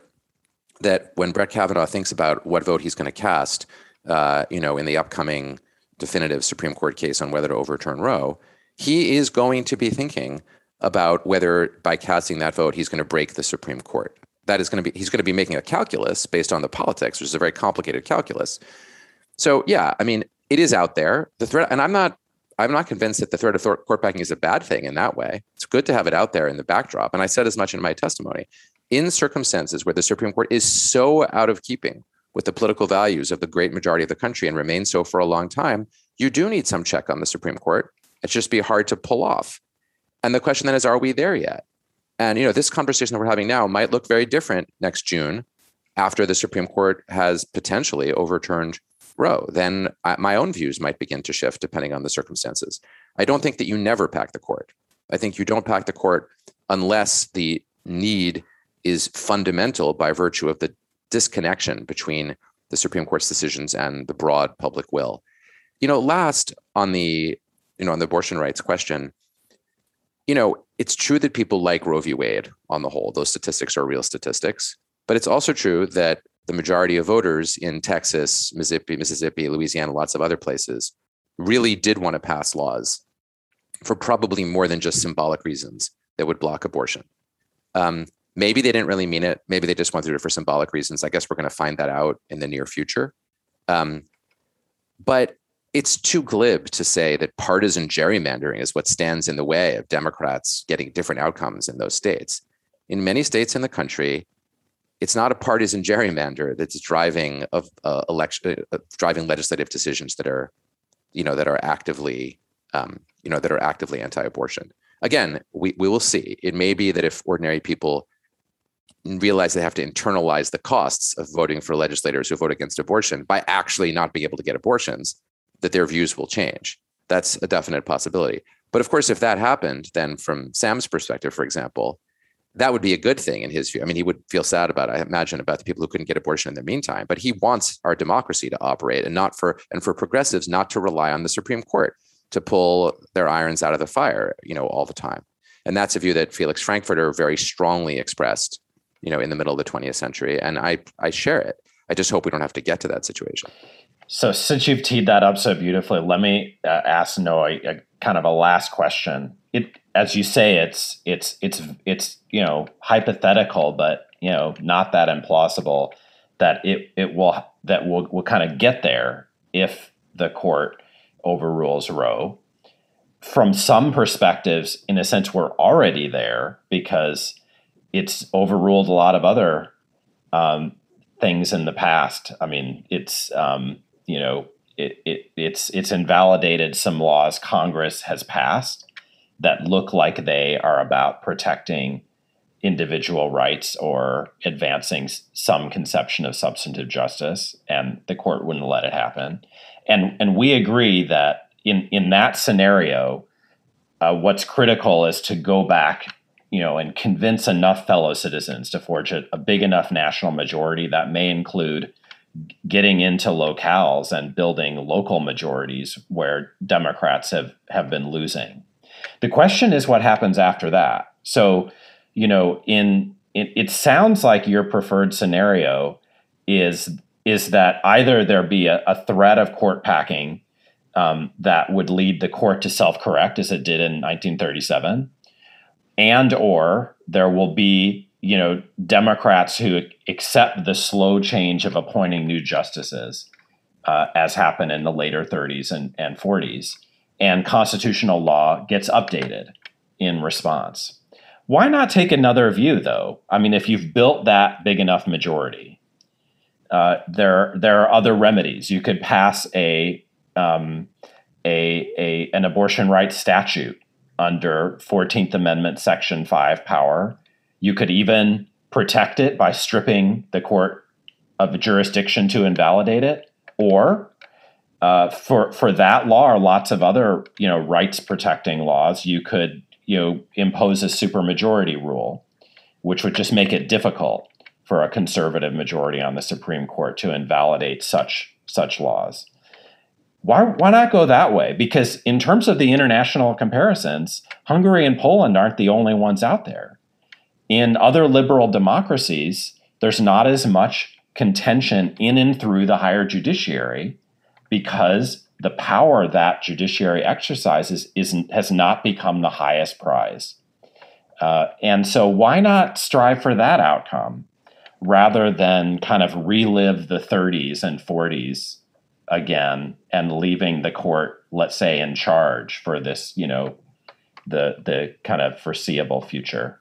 that when Brett Kavanaugh thinks about what vote he's going to cast, uh, you know, in the upcoming definitive Supreme Court case on whether to overturn Roe, he is going to be thinking about whether by casting that vote he's going to break the Supreme Court. That is going to be he's going to be making a calculus based on the politics, which is a very complicated calculus. So yeah, I mean, it is out there. The threat, and I'm not, I'm not convinced that the threat of court packing is a bad thing in that way. It's good to have it out there in the backdrop. And I said as much in my testimony. In circumstances where the Supreme Court is so out of keeping with the political values of the great majority of the country and remains so for a long time, you do need some check on the Supreme Court. It's just be hard to pull off. And the question then is, are we there yet? And you know, this conversation that we're having now might look very different next June after the Supreme Court has potentially overturned Roe, then I, my own views might begin to shift depending on the circumstances. I don't think that you never pack the court. I think you don't pack the court unless the need is fundamental by virtue of the disconnection between the Supreme Court's decisions and the broad public will. You know, last on the you know on the abortion rights question, you know, it's true that people like Roe v. Wade on the whole; those statistics are real statistics. But it's also true that the majority of voters in Texas, Mississippi, Mississippi, Louisiana, lots of other places really did want to pass laws for probably more than just symbolic reasons that would block abortion. Um, maybe they didn't really mean it. Maybe they just wanted to do it for symbolic reasons. I guess we're going to find that out in the near future. Um, but it's too glib to say that partisan gerrymandering is what stands in the way of Democrats getting different outcomes in those states. In many states in the country, it's not a partisan gerrymander that's driving of uh, election, uh, driving legislative decisions that are, you know, that are actively, um, you know, that are actively anti-abortion. Again, we we will see. It may be that if ordinary people realize they have to internalize the costs of voting for legislators who vote against abortion by actually not being able to get abortions, that their views will change. That's a definite possibility. But of course, if that happened, then from Sam's perspective, for example, that would be a good thing in his view. I mean, he would feel sad about, it, I imagine, about the people who couldn't get abortion in the meantime. But he wants our democracy to operate, and not for and for progressives not to rely on the Supreme Court to pull their irons out of the fire, you know, all the time. And that's a view that Felix Frankfurter very strongly expressed, you know, in the middle of the 20th century, and I I share it. I just hope we don't have to get to that situation.
So, since you've teed that up so beautifully, let me uh, ask Noah a kind of a last question. It, as you say, it's it's it's it's you know hypothetical, but you know not that implausible that it it will that will will kind of get there if the court overrules Roe. From some perspectives, in a sense, we're already there because it's overruled a lot of other um, things in the past. I mean, it's um, you know it, it, it's it's invalidated some laws Congress has passed that look like they are about protecting individual rights or advancing some conception of substantive justice, and the court wouldn't let it happen. And and we agree that in in that scenario, uh, what's critical is to go back, you know, and convince enough fellow citizens to forge a, a big enough national majority that may include getting into locales and building local majorities where Democrats have, have been losing. The question is what happens after that. So, you know, in it, it sounds like your preferred scenario is is that either there be a, a threat of court packing um, that would lead the court to self correct as it did in 1937, and or there will be you know, Democrats who accept the slow change of appointing new justices, uh, as happened in the later 30s and, and 40s, and constitutional law gets updated in response. Why not take another view, though? I mean, if you've built that big enough majority, uh, there there are other remedies. You could pass a um, a, a an abortion rights statute under Fourteenth Amendment, Section Five power you could even protect it by stripping the court of jurisdiction to invalidate it, or uh, for for that law or lots of other you know rights protecting laws, you could you know impose a supermajority rule, which would just make it difficult for a conservative majority on the Supreme Court to invalidate such such laws. Why, why not go that way? Because in terms of the international comparisons, Hungary and Poland aren't the only ones out there. In other liberal democracies, there's not as much contention in and through the higher judiciary because the power that judiciary exercises isn't has not become the highest prize. Uh, and so, why not strive for that outcome rather than kind of relive the 30s and 40s again and leaving the court, let's say, in charge for this, you know, the the kind of foreseeable future?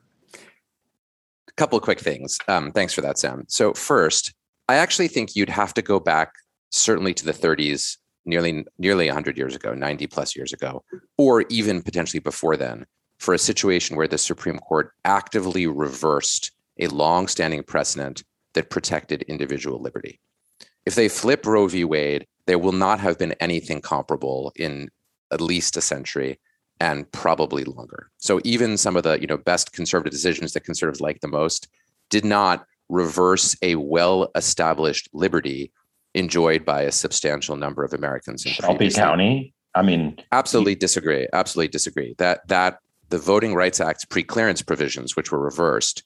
A couple of quick things. Um, thanks for that, Sam. So first, I actually think you'd have to go back certainly to the 30s, nearly nearly 100 years ago, 90 plus years ago, or even potentially before then, for a situation where the Supreme Court actively reversed a long-standing precedent that protected individual liberty. If they flip Roe v. Wade, there will not have been anything comparable in at least a century and probably longer. So even some of the you know best conservative decisions that conservatives like the most did not reverse a well-established liberty enjoyed by a substantial number of Americans.
In Shelby County. I mean,
absolutely disagree. Absolutely disagree. That that the Voting Rights Act's pre-clearance provisions, which were reversed,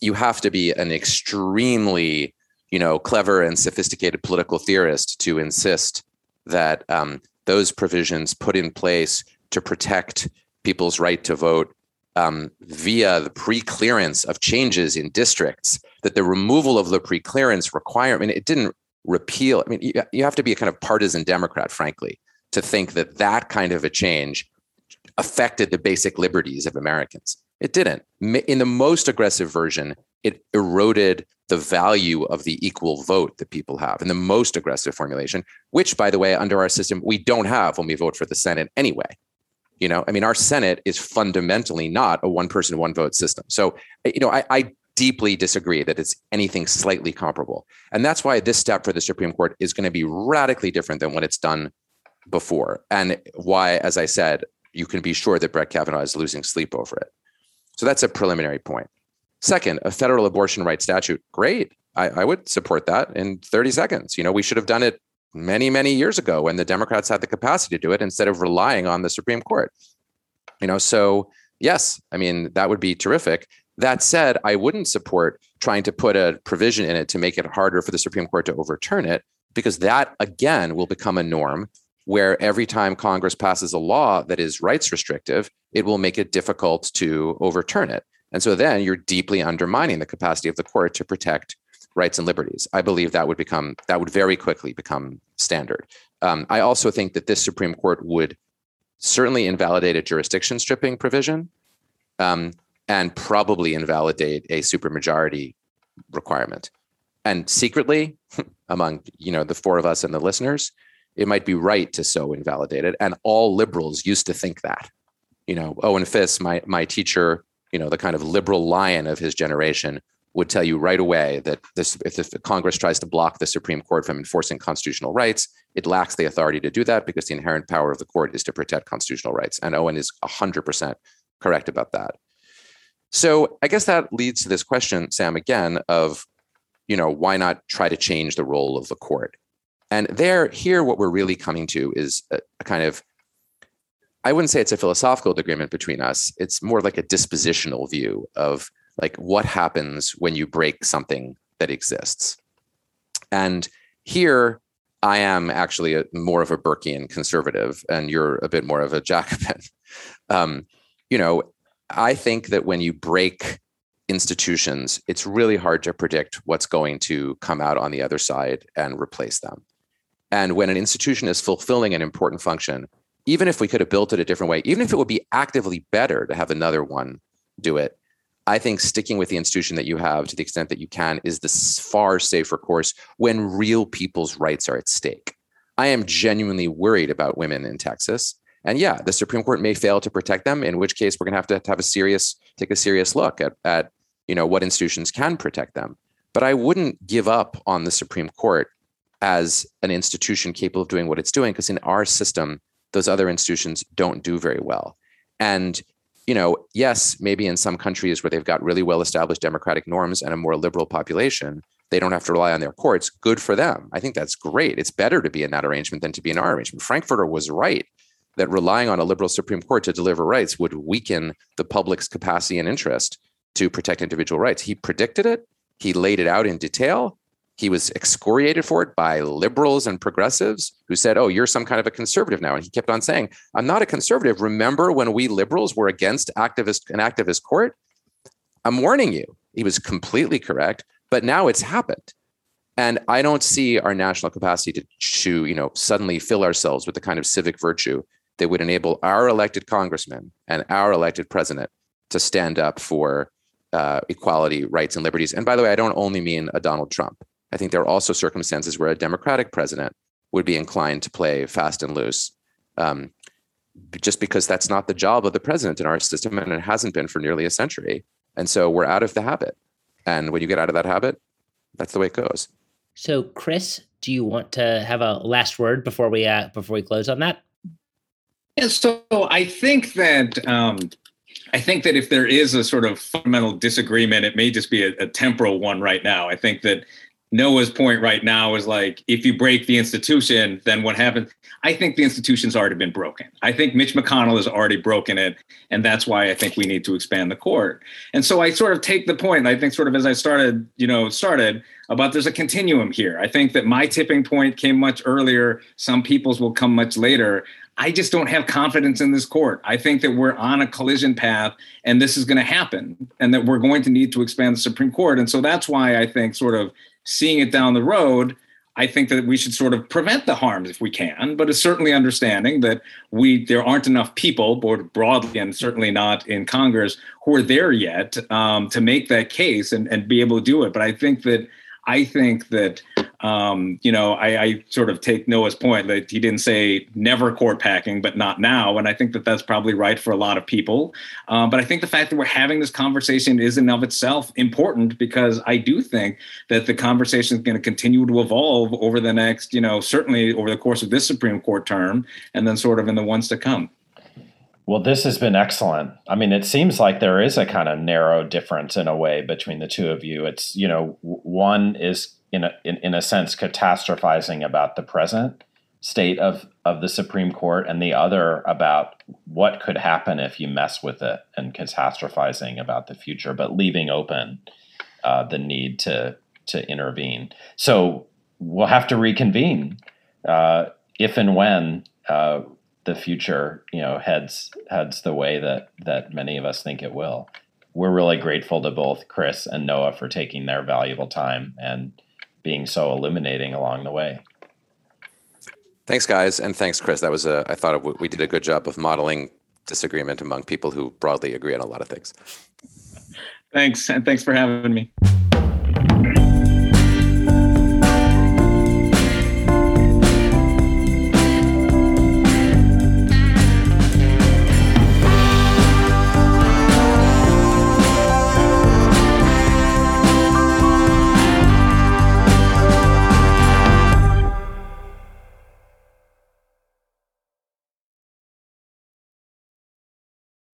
you have to be an extremely you know clever and sophisticated political theorist to insist that um, those provisions put in place to protect people's right to vote um, via the pre-clearance of changes in districts, that the removal of the pre-clearance requirement, it didn't repeal. I mean, you, you have to be a kind of partisan Democrat, frankly, to think that that kind of a change affected the basic liberties of Americans. It didn't. In the most aggressive version, it eroded the value of the equal vote that people have in the most aggressive formulation, which, by the way, under our system, we don't have when we vote for the Senate anyway. You know, I mean, our Senate is fundamentally not a one person, one vote system. So, you know, I, I deeply disagree that it's anything slightly comparable. And that's why this step for the Supreme Court is going to be radically different than what it's done before. And why, as I said, you can be sure that Brett Kavanaugh is losing sleep over it. So that's a preliminary point. Second, a federal abortion rights statute. Great. I, I, would support that in 30 seconds. You know, we should have done it many, many years ago when the Democrats had the capacity to do it instead of relying on the Supreme Court. You know, so yes, I mean, that would be terrific. That said, I wouldn't support trying to put a provision in it to make it harder for the Supreme Court to overturn it, because that again will become a norm where every time Congress passes a law that is rights restrictive, it will make it difficult to overturn it. And so then you're deeply undermining the capacity of the court to protect rights and liberties. I believe that would become that would very quickly become standard. Um, I also think that this Supreme Court would certainly invalidate a jurisdiction stripping provision, um, and probably invalidate a supermajority requirement. And secretly, among you know the four of us and the listeners, it might be right to so invalidate it. And all liberals used to think that. You know, Owen Fiss, my my teacher, you know, the kind of liberal lion of his generation, would tell you right away that this, if, if Congress tries to block the Supreme Court from enforcing constitutional rights, it lacks the authority to do that because the inherent power of the court is to protect constitutional rights. And Owen is 100% correct about that. So I guess that leads to this question, Sam, again, of, you know, why not try to change the role of the court? And there, here, what we're really coming to is a, a kind of I wouldn't say it's a philosophical agreement between us. It's more like a dispositional view of like what happens when you break something that exists. And here I am actually a, more of a Burkean conservative, and you're a bit more of a Jacobin. Um, you know, I think that when you break institutions, it's really hard to predict what's going to come out on the other side and replace them. And when an institution is fulfilling an important function, even if we could have built it a different way, even if it would be actively better to have another one do it, I think sticking with the institution that you have to the extent that you can is the far safer course when real people's rights are at stake. I am genuinely worried about women in Texas. And yeah, the Supreme Court may fail to protect them, in which case we're going to have to have a serious, take a serious look at, at you know, what institutions can protect them. But I wouldn't give up on the Supreme Court as an institution capable of doing what it's doing, because in our system, those other institutions don't do very well. And you know, yes, maybe in some countries where they've got really well established democratic norms and a more liberal population, they don't have to rely on their courts. Good for them. I think that's great. It's better to be in that arrangement than to be in our arrangement. Frankfurter was right that relying on a liberal Supreme Court to deliver rights would weaken the public's capacity and interest to protect individual rights. He predicted it, he laid it out in detail, he was excoriated for it by liberals and progressives who said, Oh, you're some kind of a conservative now. And he kept on saying, I'm not a conservative. Remember when we liberals were against activist an activist court? I'm warning you. He was completely correct, but now it's happened. And I don't see our national capacity to, to you know, suddenly fill ourselves with the kind of civic virtue that would enable our elected congressman and our elected president to stand up for uh, equality, rights, and liberties. And by the way, I don't only mean a Donald Trump. I think there are also circumstances where a Democratic president would be inclined to play fast and loose, um, just because that's not the job of the president in our system, and it hasn't been for nearly a century. And so we're out of the habit. And when you get out of that habit, that's the way it goes.
So, Chris, do you want to have a last word before we uh, before we close on that?
Yeah, so I think that um, I think that if there is a sort of fundamental disagreement, it may just be a, a temporal one right now. I think that Noah's point right now is like, if you break the institution, then what happens? I think the institution's already been broken. I think Mitch McConnell has already broken it. And that's why I think we need to expand the court. And so I sort of take the point, I think sort of as I started, you know, started about there's a continuum here. I think that my tipping point came much earlier. Some people's will come much later. I just don't have confidence in this court. I think that we're on a collision path and this is going to happen and that we're going to need to expand the Supreme Court. And so that's why I think sort of seeing it down the road, I think that we should sort of prevent the harms if we can, but it's certainly understanding that we there aren't enough people, both broadly and certainly not in Congress, who are there yet um, to make that case and, and be able to do it. But I think that I think that um, you know I, I, sort of take Noah's point that he didn't say never court packing, but not now, and I think that that's probably right for a lot of people. Um, but I think the fact that we're having this conversation is in of itself important because I do think that the conversation is going to continue to evolve over the next, you know, certainly over the course of this Supreme Court term, and then sort of in the ones to come.
Well, this has been excellent. I mean, it seems like there is a kind of narrow difference in a way between the two of you. It's, you know, one is in a, in, in a sense catastrophizing about the present state of, of the Supreme Court and the other about what could happen if you mess with it and catastrophizing about the future, but leaving open uh, the need to, to intervene. So we'll have to reconvene. Uh, if and when uh, the future, you know, heads heads the way that that many of us think it will. We're really grateful to both Chris and Noah for taking their valuable time and being so illuminating along the way.
Thanks, guys, and thanks, Chris. That was a. I thought we did a good job of modeling disagreement among people who broadly agree on a lot of things.
Thanks, and thanks for having me.